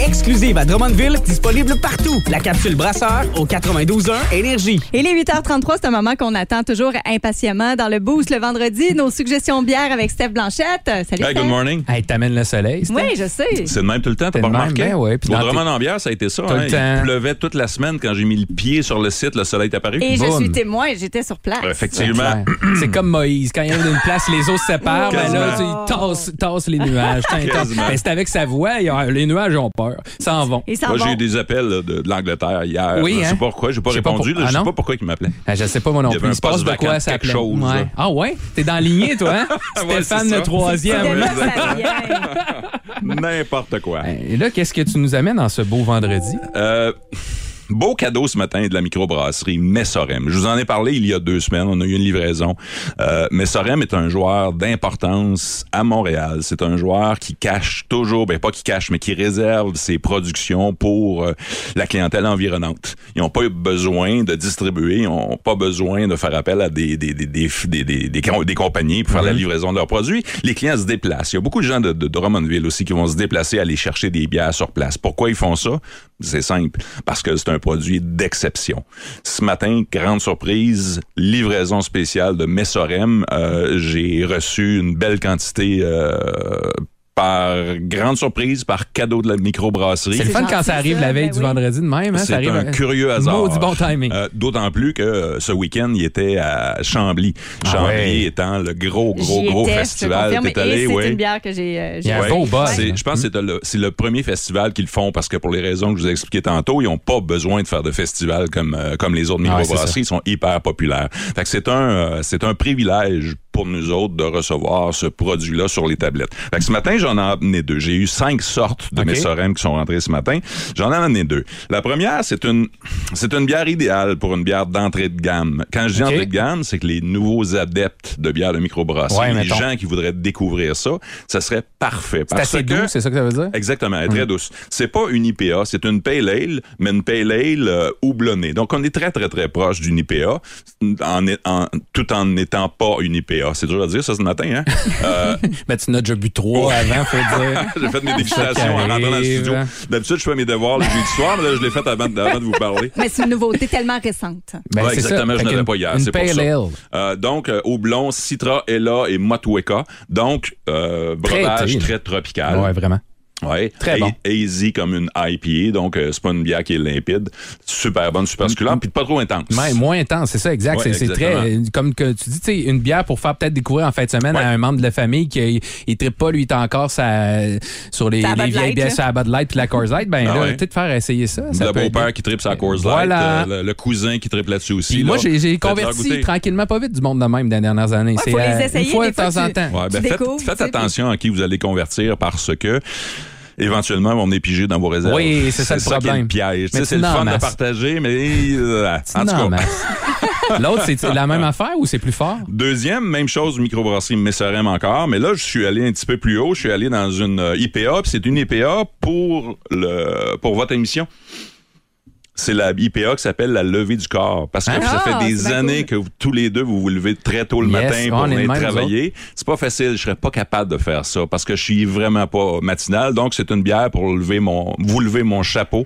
Speaker 6: Exclusive à Drummondville, disponible partout. La capsule brasseur au 92.1 Énergie.
Speaker 3: Et les 8h33, c'est un moment qu'on attend toujours impatiemment dans le boost le vendredi. Nos suggestions bières avec Steph Blanchette. Salut,
Speaker 7: Hey,
Speaker 3: Steph.
Speaker 7: good morning.
Speaker 4: Hey, t'amènes le soleil, Steph?
Speaker 3: Oui, je sais.
Speaker 7: C'est le même tout le temps, t'as pas
Speaker 4: le même,
Speaker 7: remarqué?
Speaker 4: ben ouais, puis
Speaker 7: Drummond en bière, ça a été ça.
Speaker 4: Tout
Speaker 7: hein.
Speaker 4: le temps.
Speaker 7: Il pleuvait toute la semaine quand j'ai mis le pied sur le site, le soleil est apparu.
Speaker 3: Et je suis témoin, j'étais sur place.
Speaker 7: Effectivement.
Speaker 4: C'est comme Moïse. Quand il arrive d'une place, les eaux se séparent. Ben là, il tasse, tasse les nuages. Ben, c'est avec sa voix. y a- les nuages ont peur. S'en vont.
Speaker 7: Moi, j'ai eu des appels là, de, de l'Angleterre hier.
Speaker 4: Oui,
Speaker 7: je
Speaker 4: hein?
Speaker 7: sais pas pourquoi, j'ai pas
Speaker 4: Je sais pas
Speaker 7: répondu.
Speaker 4: pour- Ah
Speaker 7: je sais
Speaker 4: non?
Speaker 7: pas pourquoi ils m'appelaient.
Speaker 4: Ah, je sais pas moi non plus. Il se passe de quoi ça
Speaker 7: quelque
Speaker 4: appelait?
Speaker 7: chose,
Speaker 4: Ouais. Ah ouais? T'es dans la lignée, toi, hein? Stéphane,
Speaker 7: c'est
Speaker 4: le troisième.
Speaker 7: N'importe quoi.
Speaker 4: Et là, qu'est-ce que tu nous amènes en ce beau vendredi?
Speaker 7: Euh, beau cadeau ce matin de la microbrasserie Messorem. Je vous en ai parlé il y a deux semaines. On a eu une livraison. Euh, Messorem est un joueur d'importance à Montréal. C'est un joueur qui cache toujours, ben pas qui cache, mais qui réserve ses productions pour euh, la clientèle environnante. Ils n'ont pas eu besoin de distribuer, ils n'ont pas besoin de faire appel à des, des, des, des, des, des, des com- des compagnies pour faire la livraison de leurs produits. Les clients se déplacent. Il y a beaucoup de gens de, de, de Drummondville aussi qui vont se déplacer, aller chercher des bières sur place. Pourquoi ils font ça? C'est simple. Parce que c'est un produit d'exception. Ce matin, grande surprise, livraison spéciale de Messorem. Euh, J'ai reçu une belle quantité euh, par grande surprise, par cadeau de la microbrasserie.
Speaker 4: C'est le fun quand ça arrive
Speaker 3: ça,
Speaker 4: la veille
Speaker 3: ben
Speaker 4: du
Speaker 3: oui.
Speaker 4: vendredi de même. Hein,
Speaker 7: C'est un curieux hasard.
Speaker 4: Maudit bon timing.
Speaker 7: Euh, D'autant plus que euh, ce week-end, il était à Chambly. Chambly
Speaker 4: ouais.
Speaker 7: étant le gros, gros, gros festival. T'es allé,
Speaker 3: et c'est
Speaker 7: ouais.
Speaker 3: une bière que j'ai euh,
Speaker 4: Il y a
Speaker 3: j'ai
Speaker 4: un beau
Speaker 3: essayée.
Speaker 4: buzz.
Speaker 7: C'est- Je pense que c'est le, premier festival qu'ils font parce que pour les raisons que je vous ai expliquées tantôt, ils n'ont pas besoin de faire de festival comme, euh, comme les autres
Speaker 4: Ah ouais,
Speaker 7: microbrasseries. Ils sont hyper populaires. Fait que c'est un, euh, c'est un privilège pour nous autres de recevoir ce produit-là sur les tablettes. Fait que ce matin, j'en ai amené deux. J'ai eu cinq sortes de
Speaker 4: OK.
Speaker 7: Messorem qui sont rentrées ce matin. J'en ai amené deux. La première, c'est une, c'est une bière idéale pour une bière d'entrée de gamme. Quand je dis
Speaker 4: OK.
Speaker 7: entrée de gamme, c'est que les nouveaux adeptes de bière de microbrasserie,
Speaker 4: Ouais,
Speaker 7: les
Speaker 4: mettons.
Speaker 7: gens qui voudraient découvrir ça, ça serait parfait.
Speaker 4: C'est assez
Speaker 7: que-
Speaker 4: doux, c'est ça que ça veut dire?
Speaker 7: Exactement, elle est très douce. C'est pas une IPA, c'est une pale ale, mais une pale ale euh, houblonnée. Donc on est très très très proche d'une IPA, en, est- en- tout en n'étant pas une IPA. C'est dur à dire ça ce matin, hein? Euh,
Speaker 4: Mais tu n'as déjà bu trois avant, faut dire.
Speaker 7: J'ai fait mes dégustations en rentrant dans le studio. D'habitude, je fais mes devoirs le jeudi soir, mais là, je l'ai fait avant, de- avant de vous parler.
Speaker 3: Mais c'est une nouveauté tellement récente.
Speaker 4: Ben,
Speaker 7: Ouais,
Speaker 4: c'est ça.
Speaker 7: exactement, je n'avais pas hier, c'est pour ça. Euh, donc, euh, houblon, Citra, Ella et Motueka. Donc, euh, breuvage
Speaker 4: été.
Speaker 7: très tropical.
Speaker 4: Ouais, vraiment.
Speaker 7: Ouais.
Speaker 4: Très bon.
Speaker 7: Hazy comme une IPA, donc euh, c'est pas une bière qui est limpide. Super bonne, super succulente, puis pas trop intense.
Speaker 4: Ouais, moins intense, c'est ça, exact.
Speaker 7: Ouais,
Speaker 4: c'est très, euh, comme que tu dis, tu sais, une bière pour faire peut-être découvrir en fin de semaine
Speaker 7: Ouais.
Speaker 4: à un membre de la famille qui il, il trippe pas, lui, il encore sa- sur les,
Speaker 3: Sa
Speaker 4: vieilles bières, la Bud Light puis la Coors Light. Ben
Speaker 7: Ah
Speaker 4: là,
Speaker 7: ouais.
Speaker 4: peut-être faire essayer ça. ça
Speaker 7: le beau-père qui tripe sa Coors Light,
Speaker 4: Voilà.
Speaker 7: euh, le, le cousin qui tripe là-dessus aussi.
Speaker 4: Moi, j'ai converti tranquillement pas vite du monde de même dans les dernières années.
Speaker 3: Ouais,
Speaker 4: C'est
Speaker 3: faut les essayer,
Speaker 4: une fois
Speaker 3: des
Speaker 4: de temps en temps.
Speaker 7: Ben
Speaker 3: Tu
Speaker 7: faites, attention à qui vous allez convertir parce que éventuellement, on est pigé dans vos réserves.
Speaker 4: Oui, c'est ça le problème.
Speaker 7: c'est
Speaker 4: tu
Speaker 7: le fun de partager, mais euh, en tout cas.
Speaker 4: L'autre, c'est la même affaire ou c'est plus fort?
Speaker 7: Deuxième, même chose, microbrasserie Messerem encore, mais là, je suis allé un petit peu plus haut. Je suis allé dans une euh, IPA, puis c'est une IPA pour le pour votre émission. C'est la IPA qui s'appelle la levée du corps. Parce que
Speaker 4: Ah,
Speaker 7: ça fait des années
Speaker 3: cool.
Speaker 7: que tous les deux, vous vous levez très tôt le
Speaker 4: Yes,
Speaker 7: matin pour venir travailler. C'est pas facile. Je serais pas capable de faire ça parce que je suis vraiment pas matinal. Donc, c'est une bière pour lever mon, vous lever mon chapeau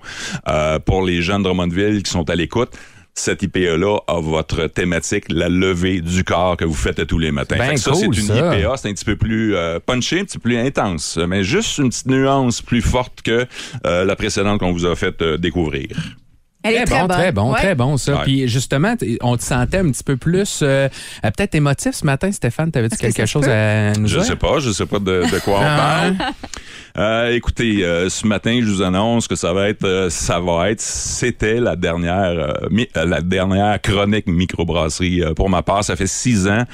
Speaker 7: euh, pour les gens de Drummondville qui sont à l'écoute. Cette IPA-là a votre thématique, la levée du corps que vous faites tous les matins.
Speaker 4: Ben
Speaker 7: Fait que ça, c'est une
Speaker 4: ça.
Speaker 7: IPA, c'est un petit peu plus euh, punché, un petit peu plus intense, mais juste une petite nuance plus forte que euh, la précédente qu'on vous a fait euh, découvrir.
Speaker 3: Elle est
Speaker 4: Très,
Speaker 3: très
Speaker 4: bon,
Speaker 3: bonne.
Speaker 4: très bon,
Speaker 3: Ouais.
Speaker 4: très bon ça.
Speaker 7: Ouais.
Speaker 4: Puis justement, on te sentait un petit peu plus euh, euh, peut-être émotif ce matin, Stéphane.
Speaker 3: Est-ce que
Speaker 4: quelque chose à nous
Speaker 7: Je
Speaker 4: dire?
Speaker 7: sais pas, je sais pas de, de quoi on
Speaker 4: Ah.
Speaker 7: parle. Euh, écoutez, euh, ce matin, je vous annonce que ça va être, euh, ça va être, c'était la dernière, euh, mi- euh, la dernière chronique microbrasserie euh, pour ma part. Ça fait six ans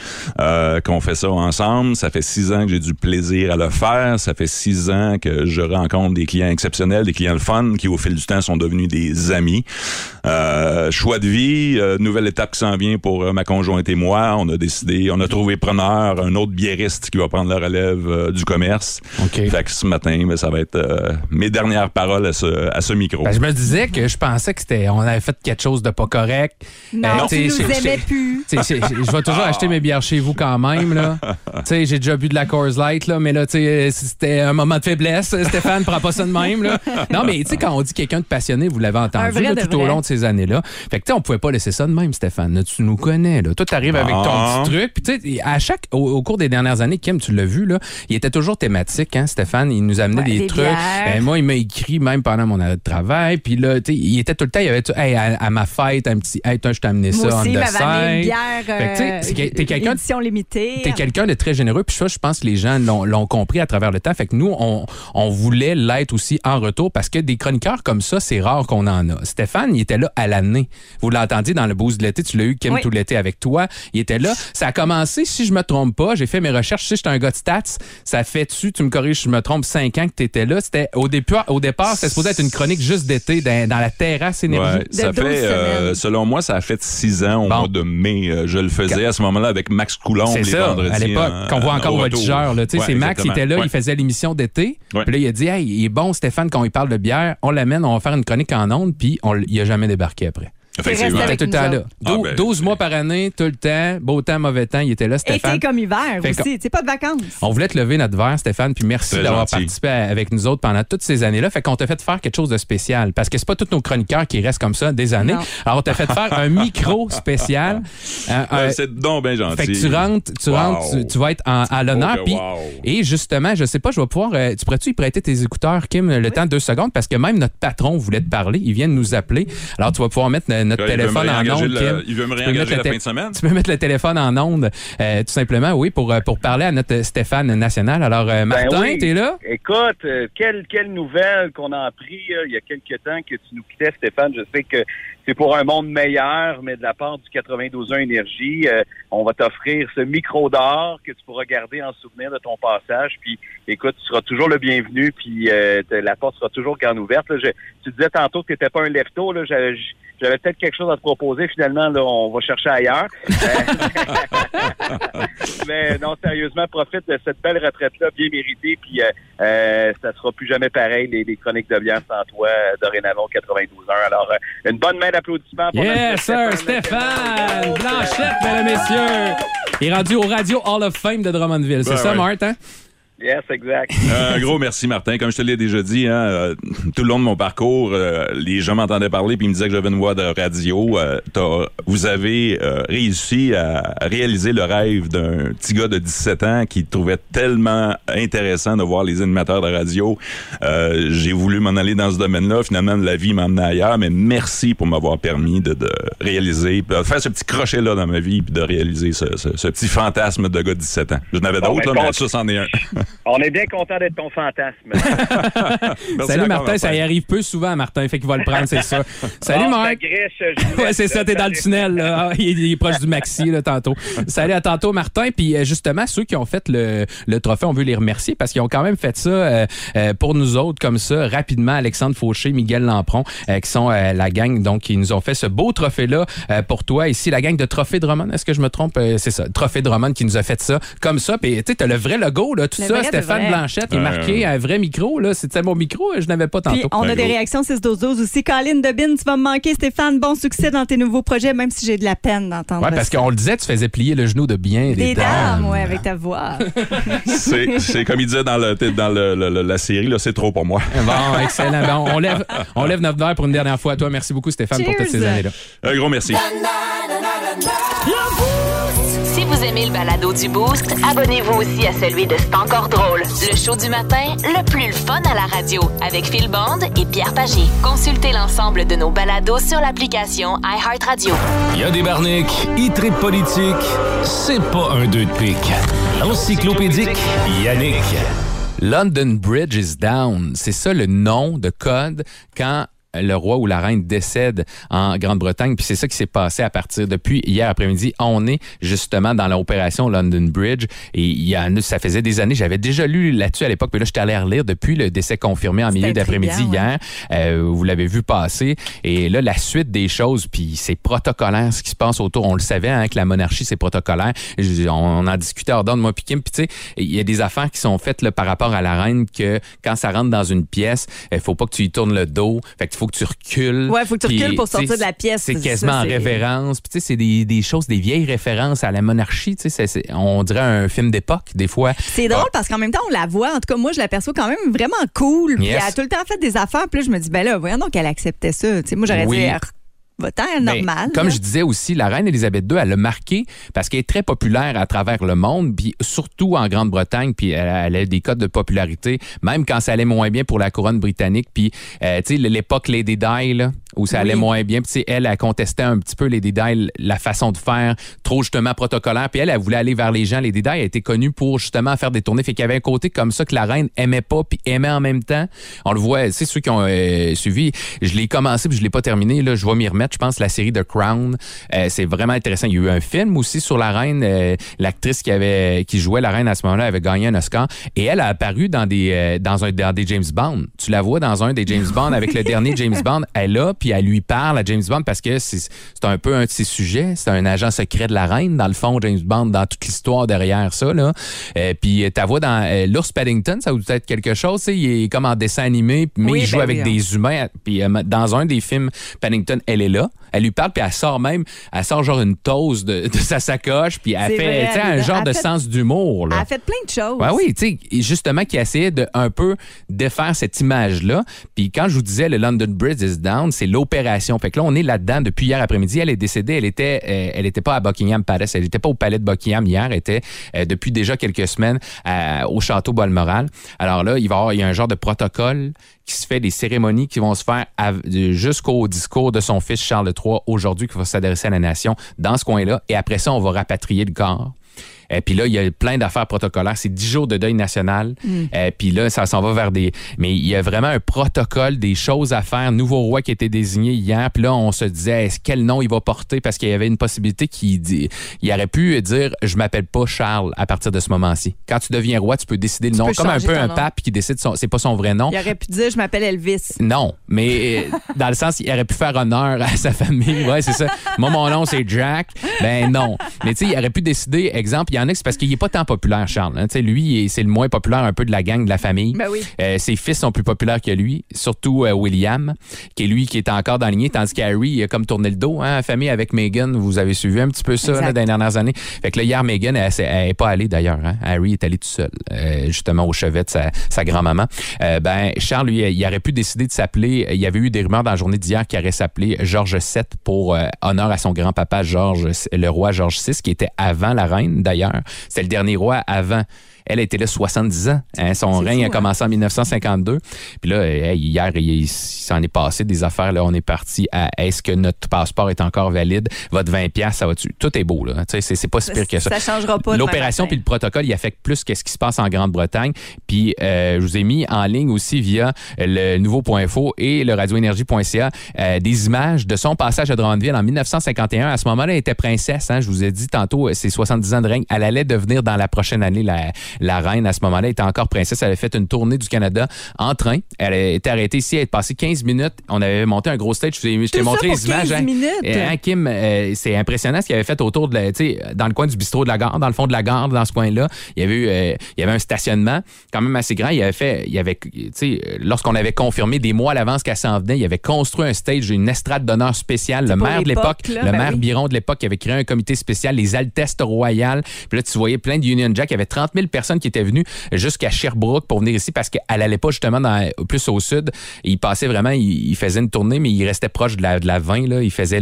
Speaker 7: euh, qu'on fait ça ensemble. Ça fait six ans que j'ai du plaisir à le faire. Ça fait six ans que je rencontre des clients exceptionnels, des clients le fun qui, au fil du temps, sont devenus des amis. Euh, choix de vie, euh, nouvelle étape qui s'en vient pour euh, ma conjointe et moi. On a décidé, on a trouvé preneur, un autre biériste qui va prendre la relève euh, du commerce.
Speaker 4: OK.
Speaker 7: Fait que ce matin, ben, ça va être euh, mes dernières paroles à ce, à ce micro.
Speaker 4: Ben, je me disais que je pensais que c'était on avait fait quelque chose de pas correct.
Speaker 3: Non,
Speaker 4: Euh,
Speaker 3: tu nous aimais plus.
Speaker 4: Je vais toujours acheter mes bières chez vous quand même. là. Tu sais, j'ai déjà bu de la Coors Light, là, mais là, c'était un moment de faiblesse. Stéphane, prends pas ça de même. Là. Non, mais tu sais, quand on dit quelqu'un de passionné, vous l'avez entendu
Speaker 3: vrai
Speaker 4: là,
Speaker 3: de
Speaker 4: tout au long de ces années-là. Fait que tu sais, on pouvait pas laisser ça de même, Stéphane. Tu nous connais. Là. Toi, t'arrives avec ton petit truc. Puis tu sais, à chaque, au, au cours des dernières années, Kim, tu l'as vu, là, il était toujours thématique, hein, Stéphane. Il nous amenait
Speaker 3: Ouais,
Speaker 4: des
Speaker 3: des
Speaker 4: trucs. Ben, moi, il m'a écrit même pendant mon arrêt de travail. Puis là, tu sais, il était tout le temps, il avait tout, hey, à, à ma fête, un petit, hey, je t'ai amené
Speaker 3: Moi
Speaker 4: ça
Speaker 3: aussi, amené une
Speaker 4: Fait que, tu sais, c'est que- t'es
Speaker 3: euh,
Speaker 4: quelqu'un-. T'es quelqu'un de très généreux, puis ça, je pense que les gens l'ont l'ont compris à travers le temps. Fait que nous, on, on voulait l'être aussi en retour parce que des chroniqueurs comme ça, c'est rare qu'on en a. Stéphane, il était là à l'année. Vous l'entendiez dans le boost de l'été, tu l'as eu, Kim,
Speaker 3: Oui.
Speaker 4: tout l'été avec toi. Il était là. Ça a commencé, si je me trompe pas, j'ai fait mes recherches, tu sais, j'étais un gars de stats. Ça fait-tu, tu me corriges si je me trompe, cinq ans que t'étais là. C'était au départ, au départ, c'était supposé être une chronique juste d'été dans, dans la terrasse énergie.
Speaker 7: Ouais, ça
Speaker 3: De 12
Speaker 7: fait, euh, selon moi, ça a fait six ans au
Speaker 4: Bon.
Speaker 7: mois de mai. Euh, Je le faisais à ce moment-là avec Max Coulomb
Speaker 4: C'est
Speaker 7: les
Speaker 4: ça,
Speaker 7: vendredis.
Speaker 4: à l'époque,
Speaker 7: euh,
Speaker 4: qu'on voit encore
Speaker 7: au
Speaker 4: votre
Speaker 7: retour.
Speaker 4: tigeur. Là, Tu sais,
Speaker 7: Ouais,
Speaker 4: c'est Max qui
Speaker 7: exactement.
Speaker 4: était là,
Speaker 7: Ouais.
Speaker 4: il faisait l'émission d'été. Puis là, il a dit Hey, il est bon, Stéphane, quand il parle de bière, on l'amène, on va faire une chronique en ondes, puis on il a jamais débarqué après.
Speaker 7: Effectivement.
Speaker 3: resté
Speaker 4: Il était tout le temps là.
Speaker 7: Ah, ben,
Speaker 4: 12 mois par année, tout le temps, beau temps, mauvais temps, il était là, Stéphane.
Speaker 3: Été comme hiver
Speaker 4: Fait
Speaker 3: aussi. C'est pas de vacances.
Speaker 4: On voulait te lever notre verre, Stéphane, puis merci d'avoir participé à- avec nous autres pendant toutes ces années-là. Fait qu'on t'a fait faire quelque chose de spécial parce que c'est pas tous nos chroniqueurs qui restent comme ça des années.
Speaker 3: Non.
Speaker 4: Alors on t'a fait faire un micro spécial. Euh, euh,
Speaker 7: c'est donc bien gentil.
Speaker 4: fait que tu rentres, tu
Speaker 7: Wow.
Speaker 4: rentres, tu, tu vas être en- à l'honneur.
Speaker 7: Oh, wow.
Speaker 4: Et justement, je sais pas, je vais pouvoir. euh, tu pourrais-tu y prêter tes écouteurs, Kim, le temps de deux secondes? Parce que même notre patron voulait te parler. Il vient de nous appeler. Alors, tu vas pouvoir mettre euh, notre
Speaker 7: il veut me
Speaker 4: téléphone en onde,
Speaker 7: le- il veut me
Speaker 4: Tu peux
Speaker 7: réengager
Speaker 4: mettre le
Speaker 7: la fin de semaine?
Speaker 4: Tu peux mettre le téléphone en onde, euh, tout simplement, oui, pour, euh, pour parler à notre Stéphane national. Alors, euh, Martin,
Speaker 8: oui.
Speaker 4: t'es là?
Speaker 8: Écoute, euh, quelle, quelle nouvelle qu'on a appris euh, il y a quelques temps que tu nous quittais, Stéphane. Je sais que c'est pour un monde meilleur, mais de la part du 92.1 Énergie, euh, on va t'offrir ce micro d'or que tu pourras garder en souvenir de ton passage. Puis, écoute, tu seras toujours le bienvenu, puis euh, la porte sera toujours grande ouverte. là. Je- tu disais tantôt que tu n'étais pas un lefto. Là, J'avais- j'avais peut-être quelque chose à te proposer. Finalement, là, on va chercher ailleurs. Euh, mais non, sérieusement, profite de cette belle retraite-là, bien méritée, puis euh, euh, ça sera plus jamais pareil, les, les chroniques de bière sans toi, euh, dorénavant 92 heures. Alors, euh, une bonne main d'applaudissements pour
Speaker 4: Yes, sir, Stéphane Blanchette, mesdames et messieurs. Il est rendu au Radio Hall of Fame de Drummondville. C'est
Speaker 7: Ben
Speaker 4: ça,
Speaker 7: ouais.
Speaker 4: Marthe, hein?
Speaker 8: Yes, exact.
Speaker 7: Euh, Un gros merci, Martin. Comme je te l'ai déjà dit, hein, euh, tout le long de mon parcours, euh, les gens m'entendaient parler puis ils me disaient que j'avais une voix de radio. Euh, vous avez euh, réussi à réaliser le rêve d'un petit gars de 17 ans qui trouvait tellement intéressant de voir les animateurs de radio. Euh, J'ai voulu m'en aller dans ce domaine-là. Finalement, la vie m'a emmené ailleurs, mais merci pour m'avoir permis de, de réaliser, de faire ce petit crochet-là dans ma vie puis de réaliser ce, ce- ce petit fantasme de gars de 17 ans. Je n'avais
Speaker 8: Bon,
Speaker 7: d'autres, là, mais
Speaker 8: bon.
Speaker 7: ça, c'en est un.
Speaker 8: On est bien content d'être ton fantasme.
Speaker 4: Salut, Martin. Ça y arrive peu souvent, Martin. Fait qu'il va le prendre, c'est ça. Salut,
Speaker 8: Bon,
Speaker 4: Marc. Ouais, c'est ça, t'es dans le tunnel. Là. Ah, il, est, il est proche du maxi là, tantôt. Salut à tantôt, Martin. Puis euh, justement, ceux qui ont fait le, le trophée, on veut les remercier parce qu'ils ont quand même fait ça euh, euh, pour nous autres, comme ça, rapidement. Alexandre Fauché, Miguel Lampron, euh, qui sont euh, la gang, donc, qui nous ont fait ce beau trophée-là euh, pour toi. Ici, la gang de Trophée Drummond. Est-ce que je me trompe? C'est ça, Trophée Drummond qui nous a fait ça, comme ça. Puis, tu sais, t'as le vrai logo, là, tout
Speaker 3: Le
Speaker 4: ça. Stéphane
Speaker 3: vrai.
Speaker 4: Blanchette est marqué
Speaker 7: ouais.
Speaker 4: un vrai micro, là. C'était mon micro, je n'avais pas
Speaker 3: Puis
Speaker 4: tantôt.
Speaker 3: on a des réactions 6-12-12 aussi. Colin Debin, tu vas me manquer, Stéphane. Bon succès dans tes nouveaux projets, même si j'ai de la peine d'entendre
Speaker 4: Ouais, parce qu'on le disait, tu faisais plier le genou de bien des,
Speaker 3: Des dames, ouais, avec ta voix.
Speaker 7: C'est comme il disait dans, le, dans le- le- le- la série, là, c'est trop pour moi.
Speaker 4: Bon, excellent. Bon, on, lève, on lève notre verre pour une dernière fois à toi. Merci beaucoup, Stéphane, pour toutes ces années-là.
Speaker 7: Un gros merci.
Speaker 1: Si vous aimez le balado du Boost, abonnez-vous aussi à celui de C'est encore drôle. Le show du matin, le plus le fun à la radio, avec Phil Bond et Pierre Pagé. Consultez l'ensemble de nos balados sur l'application iHeartRadio.
Speaker 2: Il y a des barniques, il tripe politique, c'est pas un deux de pique. L'encyclopédique Yannick.
Speaker 4: London Bridge is down. C'est ça le nom de code quand le roi ou la reine décède en Grande-Bretagne. Puis c'est ça qui s'est passé à partir depuis hier après-midi. On est justement dans l'opération London Bridge. Et il y a, ça faisait des années, j'avais déjà lu là-dessus à l'époque, mais là, j'étais allé relire depuis le décès confirmé en milieu d'après-midi hier. Euh, vous l'avez vu passer. Et là, la suite des choses, puis c'est protocolaire ce qui se passe autour. On le savait hein, que la monarchie, c'est protocolaire. Je- On, en discutait hors d'ordre, moi puis Kim. Puis tu sais, il y a des affaires qui sont faites là, par rapport à la reine que quand ça rentre dans une pièce, il faut pas que tu y tournes le dos. Fait que faut que tu recules.
Speaker 3: Ouais, faut que tu
Speaker 4: Puis,
Speaker 3: recules pour sortir de la pièce.
Speaker 4: C'est quasiment en révérence. Puis tu sais, c'est des, des choses, des vieilles références à la monarchie. Tu sais, c'est- on dirait un film d'époque, des fois.
Speaker 3: C'est drôle parce qu'en même temps, on la voit. En tout cas, moi, je l'aperçois quand même vraiment cool. Puis
Speaker 4: Yes.
Speaker 3: elle a tout le temps fait des affaires. Puis là, je me dis, ben là, voyons donc qu'elle acceptait ça. Tu sais, moi, j'aurais
Speaker 4: Oui.
Speaker 3: dit, normal.
Speaker 4: comme
Speaker 3: là.
Speaker 4: je disais aussi, la reine Elisabeth II, elle l'a marqué parce qu'elle est très populaire à travers le monde, puis surtout en Grande-Bretagne, puis elle, a des codes de popularité, même quand ça allait moins bien pour la couronne britannique. Puis, euh, tu sais, l'époque Lady Di, là, où ça allait
Speaker 3: Oui.
Speaker 4: moins bien, puis elle, elle contestait un petit peu Lady Di, la façon de faire, trop justement protocolaire, puis elle, elle voulait aller vers les gens. Lady Di a été connue pour justement faire des tournées, fait qu'il y avait un côté comme ça que la reine aimait pas, puis aimait en même temps. On le voit, c'est ceux qui ont euh, suivi. Je l'ai commencé, puis je l'ai pas terminé. Là, je vais m'y remettre. Je pense la série The Crown. Euh, c'est vraiment intéressant. Il y a eu un film aussi sur la reine. Euh, L'actrice qui avait qui jouait la reine à ce moment-là avait gagné un Oscar et elle a apparu dans des euh, dans un dans des James Bond. Tu la vois dans un des James Bond avec le dernier James Bond. Elle là, puis elle lui parle à James Bond parce que c'est un peu un de ses sujets. C'est un agent secret de la reine dans le fond James Bond dans toute l'histoire derrière ça là. Puis ta voix dans l'ours Paddington, ça vous peut être quelque chose. Il est comme en dessin animé, mais
Speaker 3: Oui,
Speaker 4: il joue
Speaker 3: ben
Speaker 4: avec des humains. Puis dans un des films Paddington, elle est là là. Elle lui parle, puis elle sort même, elle sort genre une toast de, de sa sacoche, puis elle fait,
Speaker 3: vrai, elle-
Speaker 4: un genre de
Speaker 3: fait-
Speaker 4: sens d'humour.
Speaker 3: Elle a fait plein de choses.
Speaker 4: Ouais, oui, tu sais, justement, qui essayait de un peu défaire cette image-là. Puis quand je vous disais le London Bridge is down, c'est l'opération. Fait que là, on est là-dedans depuis hier après-midi. Elle est décédée. Elle était, euh, elle était pas à Buckingham Palace. Elle était pas au palais de Buckingham hier. Elle était euh, depuis déjà quelques semaines au château Balmoral. Alors là, il va y avoir, il y a un genre de protocole qui se fait, des cérémonies qui vont se faire de- jusqu'au discours de son fils Charles III aujourd'hui, qui va s'adresser à la nation dans ce coin-là. Et après ça, on va rapatrier le corps. Et puis là, il y a plein d'affaires protocolaires. C'est 10 jours de deuil national. Et puis là, ça s'en va vers des... Mais il y a vraiment un protocole, des choses à faire. Nouveau roi qui a été désigné hier. Puis là, on se disait, est-ce quel nom il va porter? Parce qu'il y avait une possibilité qu'il dit... Il aurait pu dire, je m'appelle pas Charles à partir de ce moment-ci. Quand tu deviens roi, tu peux décider le nom. Comme un peu un
Speaker 3: nom.
Speaker 4: pape qui décide, son... c'est pas son vrai nom.
Speaker 3: Il aurait pu dire, je m'appelle Elvis.
Speaker 4: Non, mais euh, dans le sens, il aurait pu faire honneur à sa famille. Ouais, c'est ça. Moi, mon nom, c'est Jack. Ben non. Mais tu sais, il aurait pu décider, exemple, il y en a, c'est parce qu'il est pas tant populaire, Charles. hein. Lui, c'est le moins populaire un peu de la gang, de la famille.
Speaker 3: Ben oui.
Speaker 4: Euh, ses fils sont plus populaires que lui, surtout euh, William, qui est lui qui est encore dans la lignée, tandis qu'Harry, il a comme tourné le dos, hein, famille avec Meghan. Vous avez suivi un petit peu ça là, dans les dernières années. Fait que là, hier, Meghan, elle, s'est- elle est pas allée d'ailleurs. Hein. Harry est allé tout seul, euh, justement au chevet de sa, sa grand-maman. Ben, Charles, lui, il aurait pu décider de s'appeler. Il y avait eu des rumeurs dans la journée d'hier qu'il aurait s'appelé Georges VII pour honneur à son grand-papa Georges, le roi Georges VI, qui était avant la reine d'ailleurs. C'est le dernier roi avant. Elle a été là 70 ans. hein. Son règne
Speaker 3: fou,
Speaker 4: a
Speaker 3: hein?
Speaker 4: commencé en 1952. Puis là, hey, hier, il, il s'en est passé des affaires. Là, on est parti à est-ce que notre passeport est encore valide? Votre 20 pièces, ça va-tu? Tout est beau, là. Tu sais, C'est, pas si pire que ça.
Speaker 3: Ça changera pas.
Speaker 4: L'opération puis le protocole, il affecte plus qu'est-ce qui se passe en Grande-Bretagne. Puis euh, je vous ai mis en ligne aussi via le nouveau.info et le radioénergie.ca euh, des images de son passage à Drummondville en 1951. À ce moment-là, elle était princesse. Hein, je vous ai dit tantôt, euh, c'est 70 ans de règne. Elle allait devenir dans la prochaine année la, la reine. À ce moment-là, était encore princesse. Elle avait fait une tournée du Canada en train. Elle a été arrêtée ici. Elle est passée 15 minutes. On avait monté un gros stage. Je t'ai montré les images.
Speaker 3: 15
Speaker 4: hein. hein, Kim, euh, c'est impressionnant ce qu'il avait fait autour de la, tu sais, dans le coin du bistrot de la gare, dans le fond de la gare, dans ce coin-là. Il y avait eu, euh, il y avait un stationnement quand même assez grand. Il avait fait, il avait, tu sais, lorsqu'on avait confirmé des mois à l'avance qu'elle s'en venait, il avait construit un stage, une estrade d'honneur spéciale. Le maire de
Speaker 3: l'époque,
Speaker 4: le
Speaker 3: ben
Speaker 4: maire
Speaker 3: oui.
Speaker 4: Biron de l'époque, qui avait créé un comité spécial, les Altesses royales. Puis là, tu voyais plein de Union Jack. Il y avait 30 000 personnes qui étaient venues jusqu'à Sherbrooke pour venir ici parce qu'elle allait pas justement plus au sud. Il passait vraiment, il, faisait une tournée, mais il restait proche de la, de la 20. Là. Il faisait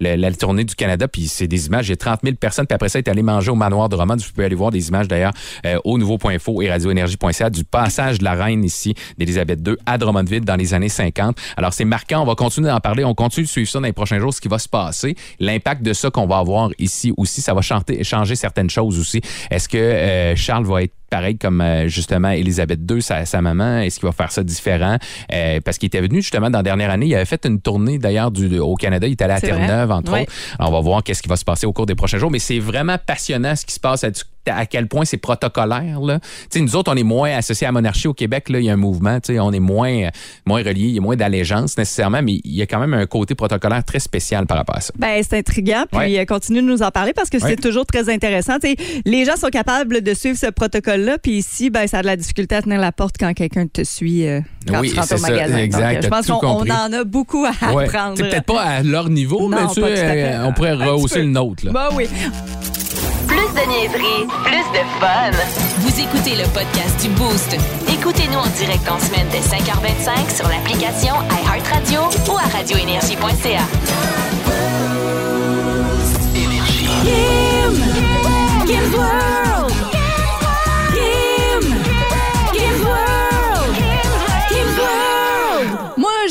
Speaker 4: la tournée du Canada. Puis c'est des images. Il y a 30 000 personnes. Puis après ça, il est allé manger au manoir de Romane. Vous pouvez aller voir des images d'ailleurs euh, au nouveau.info et radioénergie.ca du passage de la reine ici d'Élisabeth II à Drummondville dans les années 50. Alors c'est marquant. On va continuer d'en parler. On continue de suivre ça dans les prochains jours, ce qui va se passer. L'impact de ça qu'on va avoir ici aussi, ça va changer certaines choses aussi. Est-ce que euh, Charles va être pareil comme euh, justement Elisabeth II, sa, sa maman, est-ce qu'il va faire ça différent? Euh, parce qu'il était venu justement dans la dernière année, il avait fait une tournée d'ailleurs au Canada, il est allé à. Terre-Neuve, entre autres. Alors, on va voir qu'est-ce qui va se passer au cours des prochains jours, mais c'est vraiment passionnant ce qui se passe à, à quel point c'est protocolaire. Là. Nous autres, on est moins associés à la monarchie au Québec, là, il y a un mouvement, tu sais, on est moins, moins reliés, il y a moins d'allégeance nécessairement, mais il y a quand même un côté protocolaire très spécial par rapport à ça.
Speaker 3: Ben, c'est intriguant. Puis
Speaker 4: Ouais.
Speaker 3: euh, continue de nous en parler parce que
Speaker 4: Ouais.
Speaker 3: c'est toujours très intéressant. Tu sais, les gens sont capables de suivre ce protocole-là. Puis ici, ben, ça a de la difficulté à tenir la porte quand quelqu'un te suit euh, quand
Speaker 4: Oui,
Speaker 3: tu rentres au
Speaker 4: ça,
Speaker 3: magasin.
Speaker 4: exact.
Speaker 3: Donc, euh, je pense qu'on en a beaucoup à
Speaker 4: Ouais.
Speaker 3: apprendre.
Speaker 4: C'est peut-être pas à leur niveau,
Speaker 3: Non,
Speaker 4: mais tu euh, on pourrait rehausser le nôtre. Là.
Speaker 3: Ben oui.
Speaker 1: Plus de niaiserie, plus de fun. Vous écoutez le podcast du Boost. Écoutez-nous en direct en semaine dès 5h25 sur l'application iHeartRadio ou à radioénergie.ca.
Speaker 3: Kim's World!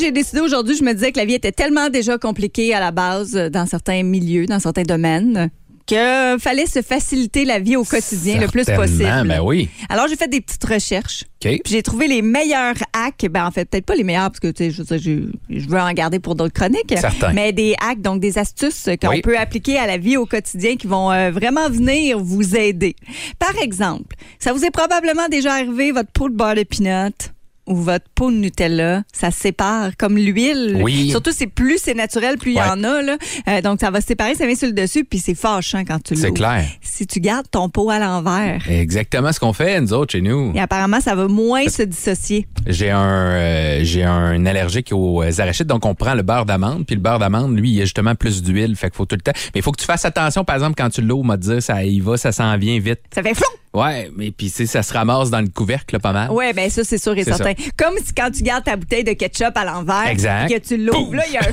Speaker 3: J'ai décidé aujourd'hui, je me disais que la vie était tellement déjà compliquée à la base euh, dans certains milieux, dans certains domaines, que fallait se faciliter la vie au quotidien le plus possible.
Speaker 4: Ben oui.
Speaker 3: Alors, j'ai fait des petites recherches. Puis j'ai trouvé les meilleurs hacks. Ben, en fait, peut-être pas les meilleurs, parce que tu sais, je, veux dire, je- je veux en garder pour d'autres chroniques.
Speaker 4: Certain.
Speaker 3: Mais des hacks, donc des astuces qu'on
Speaker 4: Oui.
Speaker 3: peut appliquer à la vie au quotidien qui vont euh, vraiment venir vous aider. Par exemple, ça vous est probablement déjà arrivé, votre poule beurre de peanut. Ou votre peau de Nutella, ça sépare comme l'huile.
Speaker 4: Oui.
Speaker 3: Surtout, c'est plus c'est naturel, plus il y en a. Là. Euh, donc, ça va se séparer, ça vient sur le dessus, puis c'est fâchant quand tu
Speaker 4: C'est
Speaker 3: l'ouvres.
Speaker 4: clair.
Speaker 3: Si tu gardes ton pot à l'envers,
Speaker 4: Exactement ce qu'on fait, nous autres, chez nous.
Speaker 3: et apparemment, ça va moins se dissocier.
Speaker 4: J'ai un, euh, j'ai un allergique aux euh, arachides, donc on prend le beurre d'amande, puis le beurre d'amande, lui, il y a justement plus d'huile, fait qu'il faut tout le temps. Mais il faut que tu fasses attention, par exemple, quand tu l'ouvres, m'a dit, ça y va, ça s'en vient vite.
Speaker 3: Ça fait flou!
Speaker 4: Ouais, mais puis ça se ramasse dans le couvercle, là, pas mal.
Speaker 3: Oui, bien ça, c'est sûr et certain. Comme si quand tu gardes ta bouteille de ketchup à l'envers,
Speaker 4: Exact.
Speaker 3: que tu l'ouvres, là, il y a un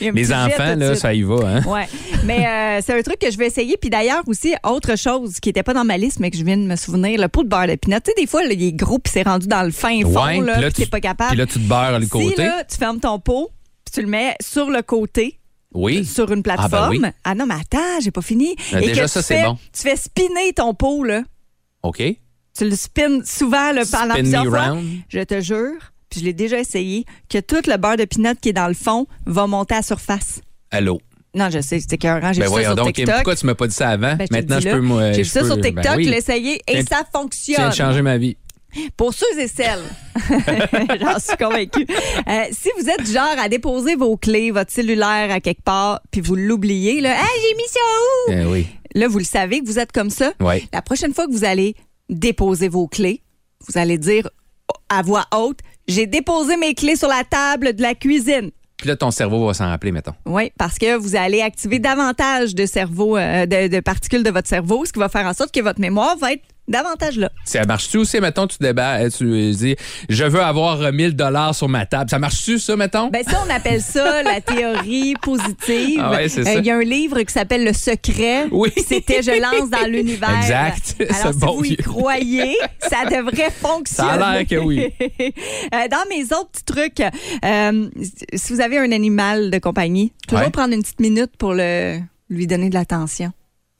Speaker 3: y a un
Speaker 4: Les
Speaker 3: jet
Speaker 4: enfants, là, ça y va, hein?
Speaker 3: Ouais, mais euh, c'est un truc que je vais essayer. Puis d'ailleurs aussi, autre chose qui n'était pas dans ma liste, mais que je viens de me souvenir, le pot de beurre de pinot. Tu sais, des fois, là, il est gros puis c'est rendu dans le fin fond,
Speaker 4: Ouais,
Speaker 3: là,
Speaker 4: puis tu-
Speaker 3: pas capable.
Speaker 4: Puis là, tu te beurres le
Speaker 3: si
Speaker 4: côté.
Speaker 3: là, tu fermes ton pot, puis tu le mets sur le côté,
Speaker 4: Oui.
Speaker 3: sur une
Speaker 4: Ah, ben
Speaker 3: plateforme.
Speaker 4: oui.
Speaker 3: Ah, non, mais attends, j'ai pas fini. Et
Speaker 4: déjà,
Speaker 3: que
Speaker 4: ça, c'est bon.
Speaker 3: Tu fais spinner ton pot, là.
Speaker 4: OK.
Speaker 3: Tu le spins souvent là, pendant
Speaker 4: Spin
Speaker 3: plusieurs
Speaker 4: me
Speaker 3: fois.
Speaker 4: round.
Speaker 3: Je te jure, puis je l'ai déjà essayé, que tout le beurre de pinot qui est dans le fond va monter à la surface.
Speaker 4: Allô?
Speaker 3: Non, je sais, c'était écœurant. J'ai
Speaker 4: Ben
Speaker 3: vu ça
Speaker 4: voyons
Speaker 3: sur
Speaker 4: donc, Kim,
Speaker 3: TikTok.
Speaker 4: pourquoi tu m'as pas dit ça avant?
Speaker 3: Ben, je te le
Speaker 4: Maintenant,
Speaker 3: dis
Speaker 4: je
Speaker 3: là.
Speaker 4: peux, moi.
Speaker 3: J'ai
Speaker 4: je
Speaker 3: vu ça
Speaker 4: peux-
Speaker 3: sur
Speaker 4: ben
Speaker 3: TikTok,
Speaker 4: oui.
Speaker 3: je l'ai essayé et
Speaker 4: Tiens-
Speaker 3: ça
Speaker 4: Tu viens
Speaker 3: fonctionne.
Speaker 4: de changer ma vie.
Speaker 3: Pour ceux et celles, j'en suis convaincue. Euh, si vous êtes du genre à déposer vos clés, votre cellulaire à quelque part, puis vous l'oubliez, là, hey, j'ai mis ça où?
Speaker 4: Eh oui.
Speaker 3: Là, vous le savez que vous êtes comme ça.
Speaker 4: Ouais.
Speaker 3: La prochaine fois que vous allez déposer vos clés, vous allez dire à voix haute, j'ai déposé mes clés sur la table de la cuisine.
Speaker 4: Puis là, ton cerveau va s'en rappeler, mettons.
Speaker 3: Oui, parce que vous allez activer davantage de cerveau, euh, de, de particules de votre cerveau, ce qui va faire en sorte que votre mémoire va être davantage là.
Speaker 4: Ça marche-tu aussi, mettons, tu débat, tu dis, je veux avoir euh, 1000 dollars sur ma table. Ça marche-tu, ça, mettons?
Speaker 3: Ben ça, on appelle ça la théorie positive.
Speaker 4: Ah ouais,
Speaker 3: Euh. Il y a un livre qui s'appelle Le Secret.
Speaker 4: Oui.
Speaker 3: C'était Je lance dans l'univers.
Speaker 4: Exact.
Speaker 3: Alors, si
Speaker 4: bon
Speaker 3: vous y croyez, ça devrait fonctionner.
Speaker 4: Ça a l'air que oui.
Speaker 3: Euh, dans mes autres petits trucs, euh, si vous avez un animal de compagnie, toujours
Speaker 4: Ouais.
Speaker 3: prendre une petite minute pour le, lui donner de l'attention.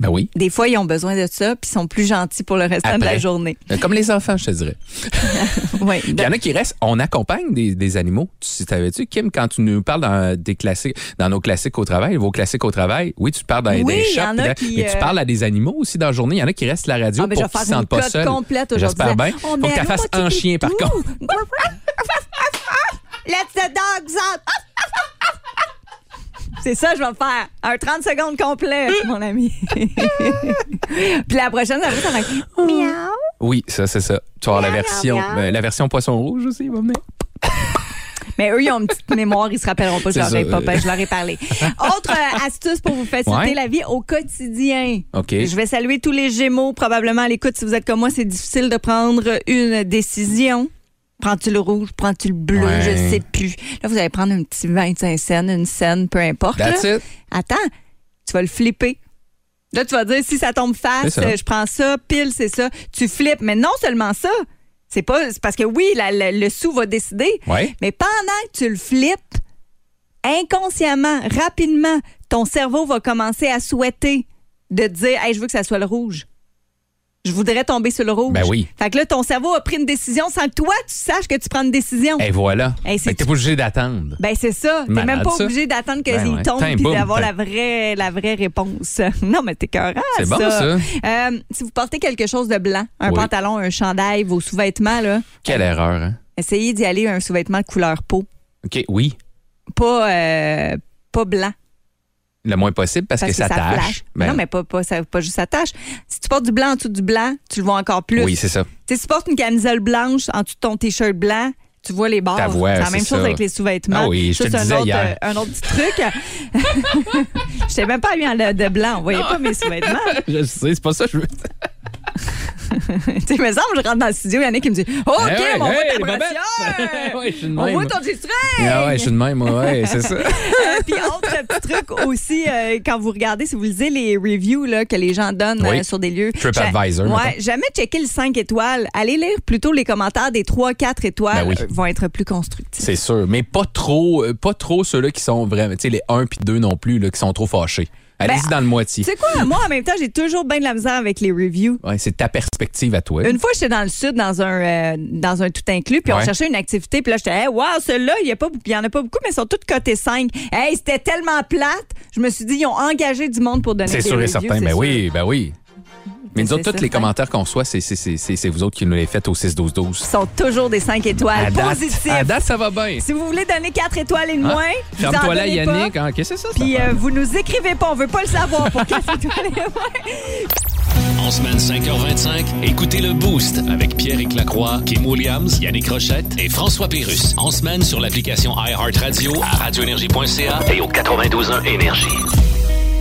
Speaker 4: Ben oui.
Speaker 3: Des fois, ils ont besoin de ça, puis ils sont plus gentils pour le restant de la journée.
Speaker 4: Euh, Comme les enfants, je te dirais.
Speaker 3: Oui.
Speaker 4: Il y en a qui restent. On accompagne des, des animaux. Tu savais-tu, Kim, quand tu nous parles dans des classiques, dans nos classiques au travail, vos classiques au travail, oui, tu parles dans
Speaker 3: Oui, y
Speaker 4: shops,
Speaker 3: qui,
Speaker 4: mais tu
Speaker 3: euh,
Speaker 4: parles à des animaux aussi dans la journée. Il y en a qui restent à la radio
Speaker 3: Ah, ben, je
Speaker 4: pour qu'ils
Speaker 3: une
Speaker 4: sentent pas seuls.
Speaker 3: complète aujourd'hui.
Speaker 4: J'espère bien.
Speaker 3: On
Speaker 4: Faut que tu fasses un chien, par contre.
Speaker 3: Let the dogs out! C'est ça, je vais me faire. Un 30 secondes complet, mon ami. Puis la prochaine, ça va ça va être miaou.
Speaker 4: Oui, ça, c'est ça. Tu vas avoir la
Speaker 3: Miaou,
Speaker 4: version,
Speaker 3: miaou.
Speaker 4: ben, la version poisson rouge aussi, il va venir.
Speaker 3: Mais eux, ils ont une petite mémoire, ils se rappelleront pas, je
Speaker 4: C'est
Speaker 3: leur
Speaker 4: ça,
Speaker 3: ai pas,
Speaker 4: euh.
Speaker 3: ben, je leur ai parlé. Autre euh, astuce pour vous faciliter
Speaker 4: Ouais.
Speaker 3: la vie au quotidien.
Speaker 4: OK.
Speaker 3: Je vais saluer tous les Gémeaux, probablement à l'écoute. Si vous êtes comme moi, c'est difficile de prendre une décision. Prends-tu le rouge, prends-tu le bleu,
Speaker 4: Ouais.
Speaker 3: je sais plus. Là, vous allez prendre un petit 25 cents, une scène, peu importe.
Speaker 4: That's
Speaker 3: là.
Speaker 4: it.
Speaker 3: Attends, tu vas le flipper. Là, tu vas dire, si ça tombe face,
Speaker 4: ça.
Speaker 3: euh, je prends ça, pile, c'est ça. Tu flippes. Mais non seulement ça. C'est pas, parce que oui, la- la- le sou va décider.
Speaker 4: Ouais.
Speaker 3: Mais pendant que tu le flippes, inconsciemment, rapidement, ton cerveau va commencer à souhaiter de dire, hey, je veux que ça soit le rouge. Je voudrais tomber sur le rouge.
Speaker 4: Ben oui.
Speaker 3: Fait que là, ton cerveau a pris une décision sans que toi, tu saches que tu prends une décision.
Speaker 4: Et voilà.
Speaker 3: Hey, c'est-
Speaker 4: Fait que t'es pas obligé d'attendre.
Speaker 3: Ben c'est ça. T'es même pas obligé d'attendre qu'il
Speaker 4: Ben ouais.
Speaker 3: tombe
Speaker 4: Tain,
Speaker 3: puis
Speaker 4: boum,
Speaker 3: d'avoir la vraie, la vraie réponse. Non, mais t'es cœur.
Speaker 4: C'est bon, ça.
Speaker 3: Euh, si vous portez quelque chose de blanc, un
Speaker 4: Oui.
Speaker 3: pantalon, un chandail, vos sous-vêtements, là,
Speaker 4: Quelle erreur, hein?
Speaker 3: essayez d'y aller un sous-vêtement de couleur peau.
Speaker 4: OK, oui.
Speaker 3: Pas, euh, pas blanc.
Speaker 4: Le moins possible parce,
Speaker 3: Parce
Speaker 4: que ça tâche. Ben,
Speaker 3: non, mais pas, pas, ça- pas juste ça tâche. Si tu portes du blanc en dessous du blanc, tu le vois encore plus.
Speaker 4: Oui, c'est ça.
Speaker 3: Si tu portes une camisole blanche en dessous de ton t-shirt blanc, tu vois les
Speaker 4: voix,
Speaker 3: c'est la même chose
Speaker 4: ça.
Speaker 3: avec les sous-vêtements.
Speaker 4: Ah oui, je
Speaker 3: Ça,
Speaker 4: te le disais
Speaker 3: un autre,
Speaker 4: hier.
Speaker 3: euh, un autre petit truc. Je t'ai même pas mis en de, de blanc. On voyait pas mes sous-vêtements.
Speaker 4: Je sais, c'est pas ça que je veux.
Speaker 3: tu sais, me semble, je rentre dans le studio, il y en a qui me disent OK,
Speaker 4: Eh
Speaker 3: voit
Speaker 4: hey,
Speaker 3: ta
Speaker 4: les
Speaker 3: brassière.
Speaker 4: bobettes. Ouais, je suis de
Speaker 3: On
Speaker 4: même.
Speaker 3: voit ton G-string.
Speaker 4: Ah ouais, je suis de même, ouais, c'est ça.
Speaker 3: Euh, Puis autre petit truc aussi, euh, quand vous regardez, si vous lisez les reviews là, que les gens donnent
Speaker 4: Oui.
Speaker 3: euh, sur des lieux.
Speaker 4: TripAdvisor,
Speaker 3: Ouais, jamais checker le 5 étoiles. Allez lire plutôt les commentaires des 3-4 étoiles.
Speaker 4: Ben oui.
Speaker 3: vont être plus constructifs.
Speaker 4: C'est sûr, mais pas trop, pas trop ceux-là qui sont vraiment, tu sais, les 1 puis 2 non plus, là, qui sont trop fâchés. Allez-y
Speaker 3: Ben,
Speaker 4: dans le moitié.
Speaker 3: Sais quoi, moi, en même temps, j'ai toujours bien de la misère avec les reviews.
Speaker 4: Ouais, c'est ta perspective à toi.
Speaker 3: Une fois, j'étais dans le sud, dans un, euh, dans un tout inclus, puis on cherchait une activité, puis là, j'étais, hey, wow, celle-là, il y a pas- il y en a pas beaucoup, mais ils sont toutes cotées 5. Hey, c'était tellement plate. Je me suis dit, ils ont engagé du monde pour donner
Speaker 4: C'est
Speaker 3: des
Speaker 4: sûr et
Speaker 3: reviews,
Speaker 4: certain.
Speaker 3: c'est
Speaker 4: Ben oui, ben oui. Mais nous autres, tous les commentaires qu'on reçoit, c'est- vous autres qui nous les faites au 6-12-12.
Speaker 3: sont toujours des 5 étoiles
Speaker 4: À date,
Speaker 3: positifs.
Speaker 4: à date, ça va bien.
Speaker 3: Si vous voulez donner 4 étoiles et moins, vous en
Speaker 4: Ferme-toi là,
Speaker 3: pas.
Speaker 4: Yannick. Ah, Qu'est-ce que c'est ça?
Speaker 3: Puis euh, vous nous écrivez pas, on veut pas le savoir pour 4 étoiles et moins.
Speaker 2: En semaine 5h25, écoutez le Boost avec Pierre Lacroix, Kim Williams, Yannick Rochette et François Pérus. En semaine sur l'application iHeartRadio à radioénergie.ca et au 92.1 Énergie.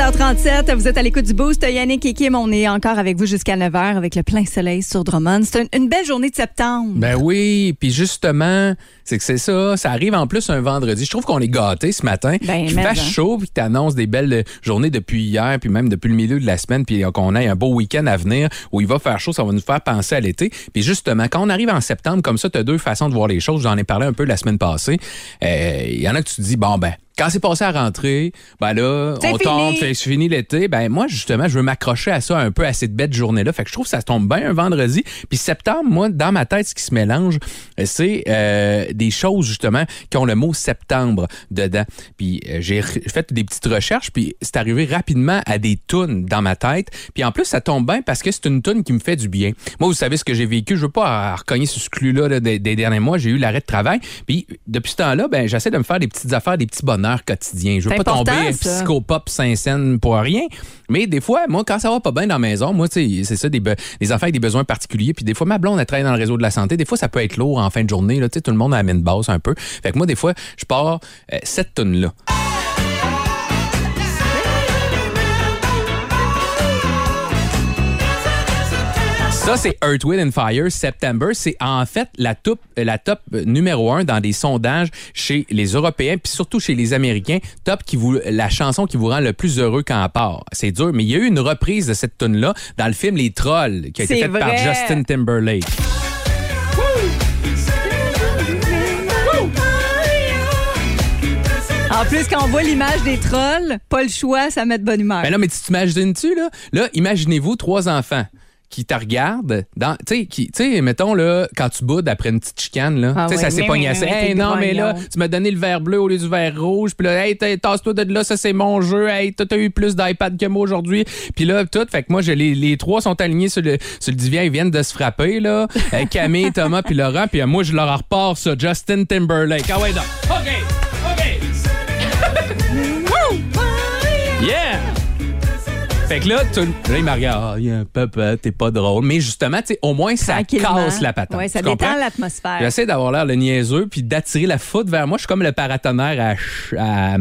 Speaker 3: 7h37, vous êtes à l'écoute du Boost. Yannick et Kim, on est encore avec vous jusqu'à 9h avec le plein soleil sur Drummond. C'est une, une belle journée de septembre.
Speaker 4: Ben oui, puis justement, c'est que c'est ça. Ça arrive en plus un vendredi. Je trouve qu'on est gâtés ce matin.
Speaker 3: Ben,
Speaker 4: Il fait
Speaker 3: hein.
Speaker 4: chaud, puis t'annonces des belles euh, journées depuis hier, puis même depuis le milieu de la semaine, puis qu'on ait un beau week-end à venir où il va faire chaud, ça va nous faire penser à l'été. Puis justement, quand on arrive en septembre, comme ça, t'as deux façons de voir les choses. J'en ai parlé un peu la semaine passée. Euh, Il y en a que tu te dis, bon ben, quand c'est passé à rentrer, ben là, on tombe, c'est fini l'été. Ben moi, justement, je veux m'accrocher à ça un peu, à cette belle journée-là. Fait que je trouve que ça tombe bien un vendredi. Puis septembre, moi, dans ma tête, ce qui se mélange, c'est euh, des choses, justement, qui ont le mot septembre dedans. Puis euh, j'ai fait des petites recherches, puis c'est arrivé rapidement à des tunes dans ma tête. Puis en plus, ça tombe bien parce que c'est une tune qui me fait du bien. Moi, vous savez ce que j'ai vécu. Je veux pas recogner ce clou-là là, des, des derniers mois. J'ai eu l'arrêt de travail. Puis depuis ce temps-là, ben j'essaie de me faire des petites affaires, des petits bonheurs quotidiens. Je veux pas tomber
Speaker 3: ça.
Speaker 4: psychopop Saint-Saëns pour rien. Mais des fois, moi, quand ça va pas bien dans la maison, moi, c'est ça, des, des enfants avec des besoins particuliers. Puis des fois, ma blonde, elle travaille dans le réseau de la santé. Des fois, ça peut être lourd en fin de journée. Là, tout le monde amène basse un peu. Fait que moi, des fois, je pars euh, cette tonne-là. Ça, c'est Earth, Wind and Fire, September. C'est en fait la top, la top euh, numéro un dans des sondages chez les Européens, puis surtout chez les Américains. Top qui vous, la chanson qui vous rend le plus heureux quand elle part. C'est dur, mais il y a eu une reprise de cette tune là dans le film Les Trolls, qui a été faite par. Justin Timberlake.
Speaker 3: En plus, quand on voit l'image des trolls, pas le choix, ça met de bonne humeur.
Speaker 4: Ben là, mais tu t'imagines-tu, là? Là, imaginez-vous trois enfants qui te regardent, dans, tu sais, qui, tu sais, mettons, là, quand tu boudes après une petite chicane, là,
Speaker 3: Ah
Speaker 4: tu sais,
Speaker 3: ouais,
Speaker 4: ça s'est pogné assez. Hey, non, mais là, tu m'as donné le verre bleu au lieu du verre rouge, puis là, hey, t'as- tasse-toi de là, ça, c'est mon jeu, hey, toi, t'as eu plus d'iPad que moi aujourd'hui, puis là, tout, fait que moi, j'ai les, les trois sont alignés sur le, sur le divan, ils viennent de se frapper, là, Camille, Thomas, puis Laurent, puis euh, moi, je leur repars ça, Justin Timberlake. Ah ouais, donc. OK, OK. Fait que là, tout, là il m'a regardé, papa, t'es pas drôle. Mais justement, au moins, ça casse la patente.
Speaker 3: Ouais, ça détend l'atmosphère.
Speaker 4: J'essaie d'avoir l'air le niaiseux puis d'attirer la foudre vers moi. Je suis comme le paratonnerre à, à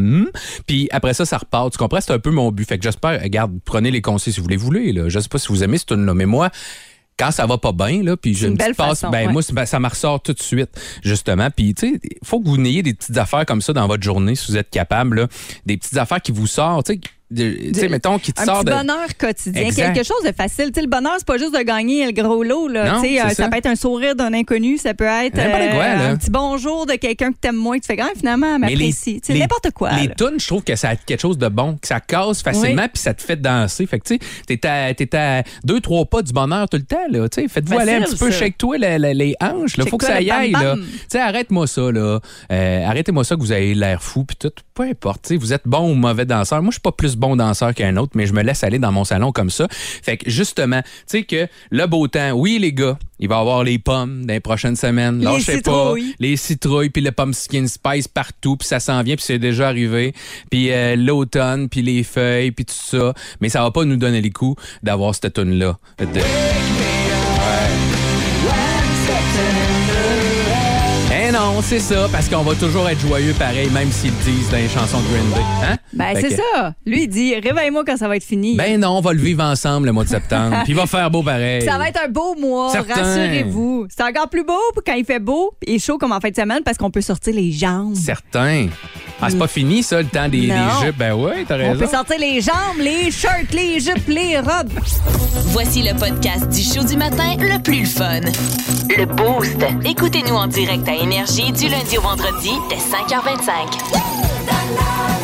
Speaker 4: puis après ça, ça repart. Tu comprends? C'est un peu mon but. Fait que j'espère, regarde, prenez les conseils si vous les voulez. Là. Je sais pas si vous aimez cette tune là mais moi, quand ça va pas bien, là, puis j'ai
Speaker 3: une
Speaker 4: une, petite passe,
Speaker 3: façon,
Speaker 4: ben
Speaker 3: ouais.
Speaker 4: moi, ben, ça me ressort tout de suite, justement. Puis, tu sais, il faut que vous ayez des petites affaires comme ça dans votre journée, si vous êtes capable, là. Des petites affaires qui vous sortent, tu sais, tu sais, mettons, qui te
Speaker 3: un
Speaker 4: sortent
Speaker 3: petit
Speaker 4: de...
Speaker 3: bonheur quotidien,
Speaker 4: Exact.
Speaker 3: quelque chose de facile. Le bonheur, c'est pas juste de gagner le gros lot. Là.
Speaker 4: Non, c'est
Speaker 3: euh, ça.
Speaker 4: ça.
Speaker 3: peut être un sourire d'un inconnu, ça peut être euh,
Speaker 4: N'importe quoi, là?
Speaker 3: un petit bonjour de quelqu'un que t'aimes moins, que tu fais quand finalement,
Speaker 4: Mais les-
Speaker 3: m'apprécie.
Speaker 4: Les-
Speaker 3: n'importe quoi.
Speaker 4: Les
Speaker 3: là.
Speaker 4: tunes, je trouve que ça a quelque chose de bon, que ça casse facilement,
Speaker 3: Oui.
Speaker 4: puis ça te fait danser. Fait que, tu sais, t'es à, à deux, trois pas du bonheur tout le temps, là. Faites-vous aller un petit peu, shake-toi les, hanches, là. Faut que ça y aille, là.
Speaker 3: bam.
Speaker 4: Tu sais, arrête-moi ça, là. Euh, arrêtez-moi ça que vous avez l'air fou, puis tout. Peu importe, vous êtes bon ou mauvais danseur. Moi, je suis pas plus bon danseur qu'un autre, mais je me laisse aller dans mon salon comme ça. Fait que, justement, tu sais que le beau temps, oui, les gars, il va y avoir les pommes dans les prochaines semaines.
Speaker 3: Les
Speaker 4: Lâchez pas.
Speaker 3: citrouilles.
Speaker 4: Les citrouilles, puis le pumpkin spice partout, puis ça s'en vient, puis c'est déjà arrivé. Puis euh, l'automne, puis les feuilles, puis tout ça. Mais ça va pas nous donner les coups d'avoir cette tune là non, c'est ça, parce qu'on va toujours être joyeux pareil, même s'ils le disent dans les chansons de Green Day. Hein?
Speaker 3: Ben,
Speaker 4: Fait
Speaker 3: c'est
Speaker 4: que-
Speaker 3: ça. Lui, il dit réveille-moi quand ça va être fini.
Speaker 4: Ben non, on va le vivre ensemble le mois de septembre. puis il va faire beau pareil.
Speaker 3: Ça va être un beau mois, rassurez-vous. C'est encore plus beau quand il fait beau et chaud comme en fin de semaine parce qu'on peut sortir les jambes.
Speaker 4: Certain. Ah, c'est pas fini, ça, le temps des, des jupes. Ben oui, t'as
Speaker 3: On
Speaker 4: raison.
Speaker 3: peut sortir les jambes, les shirts, les jupes, les robes.
Speaker 1: Voici le podcast du show du matin le plus fun. Le Boost. Écoutez-nous en direct à Énergie du lundi au vendredi dès 5h25.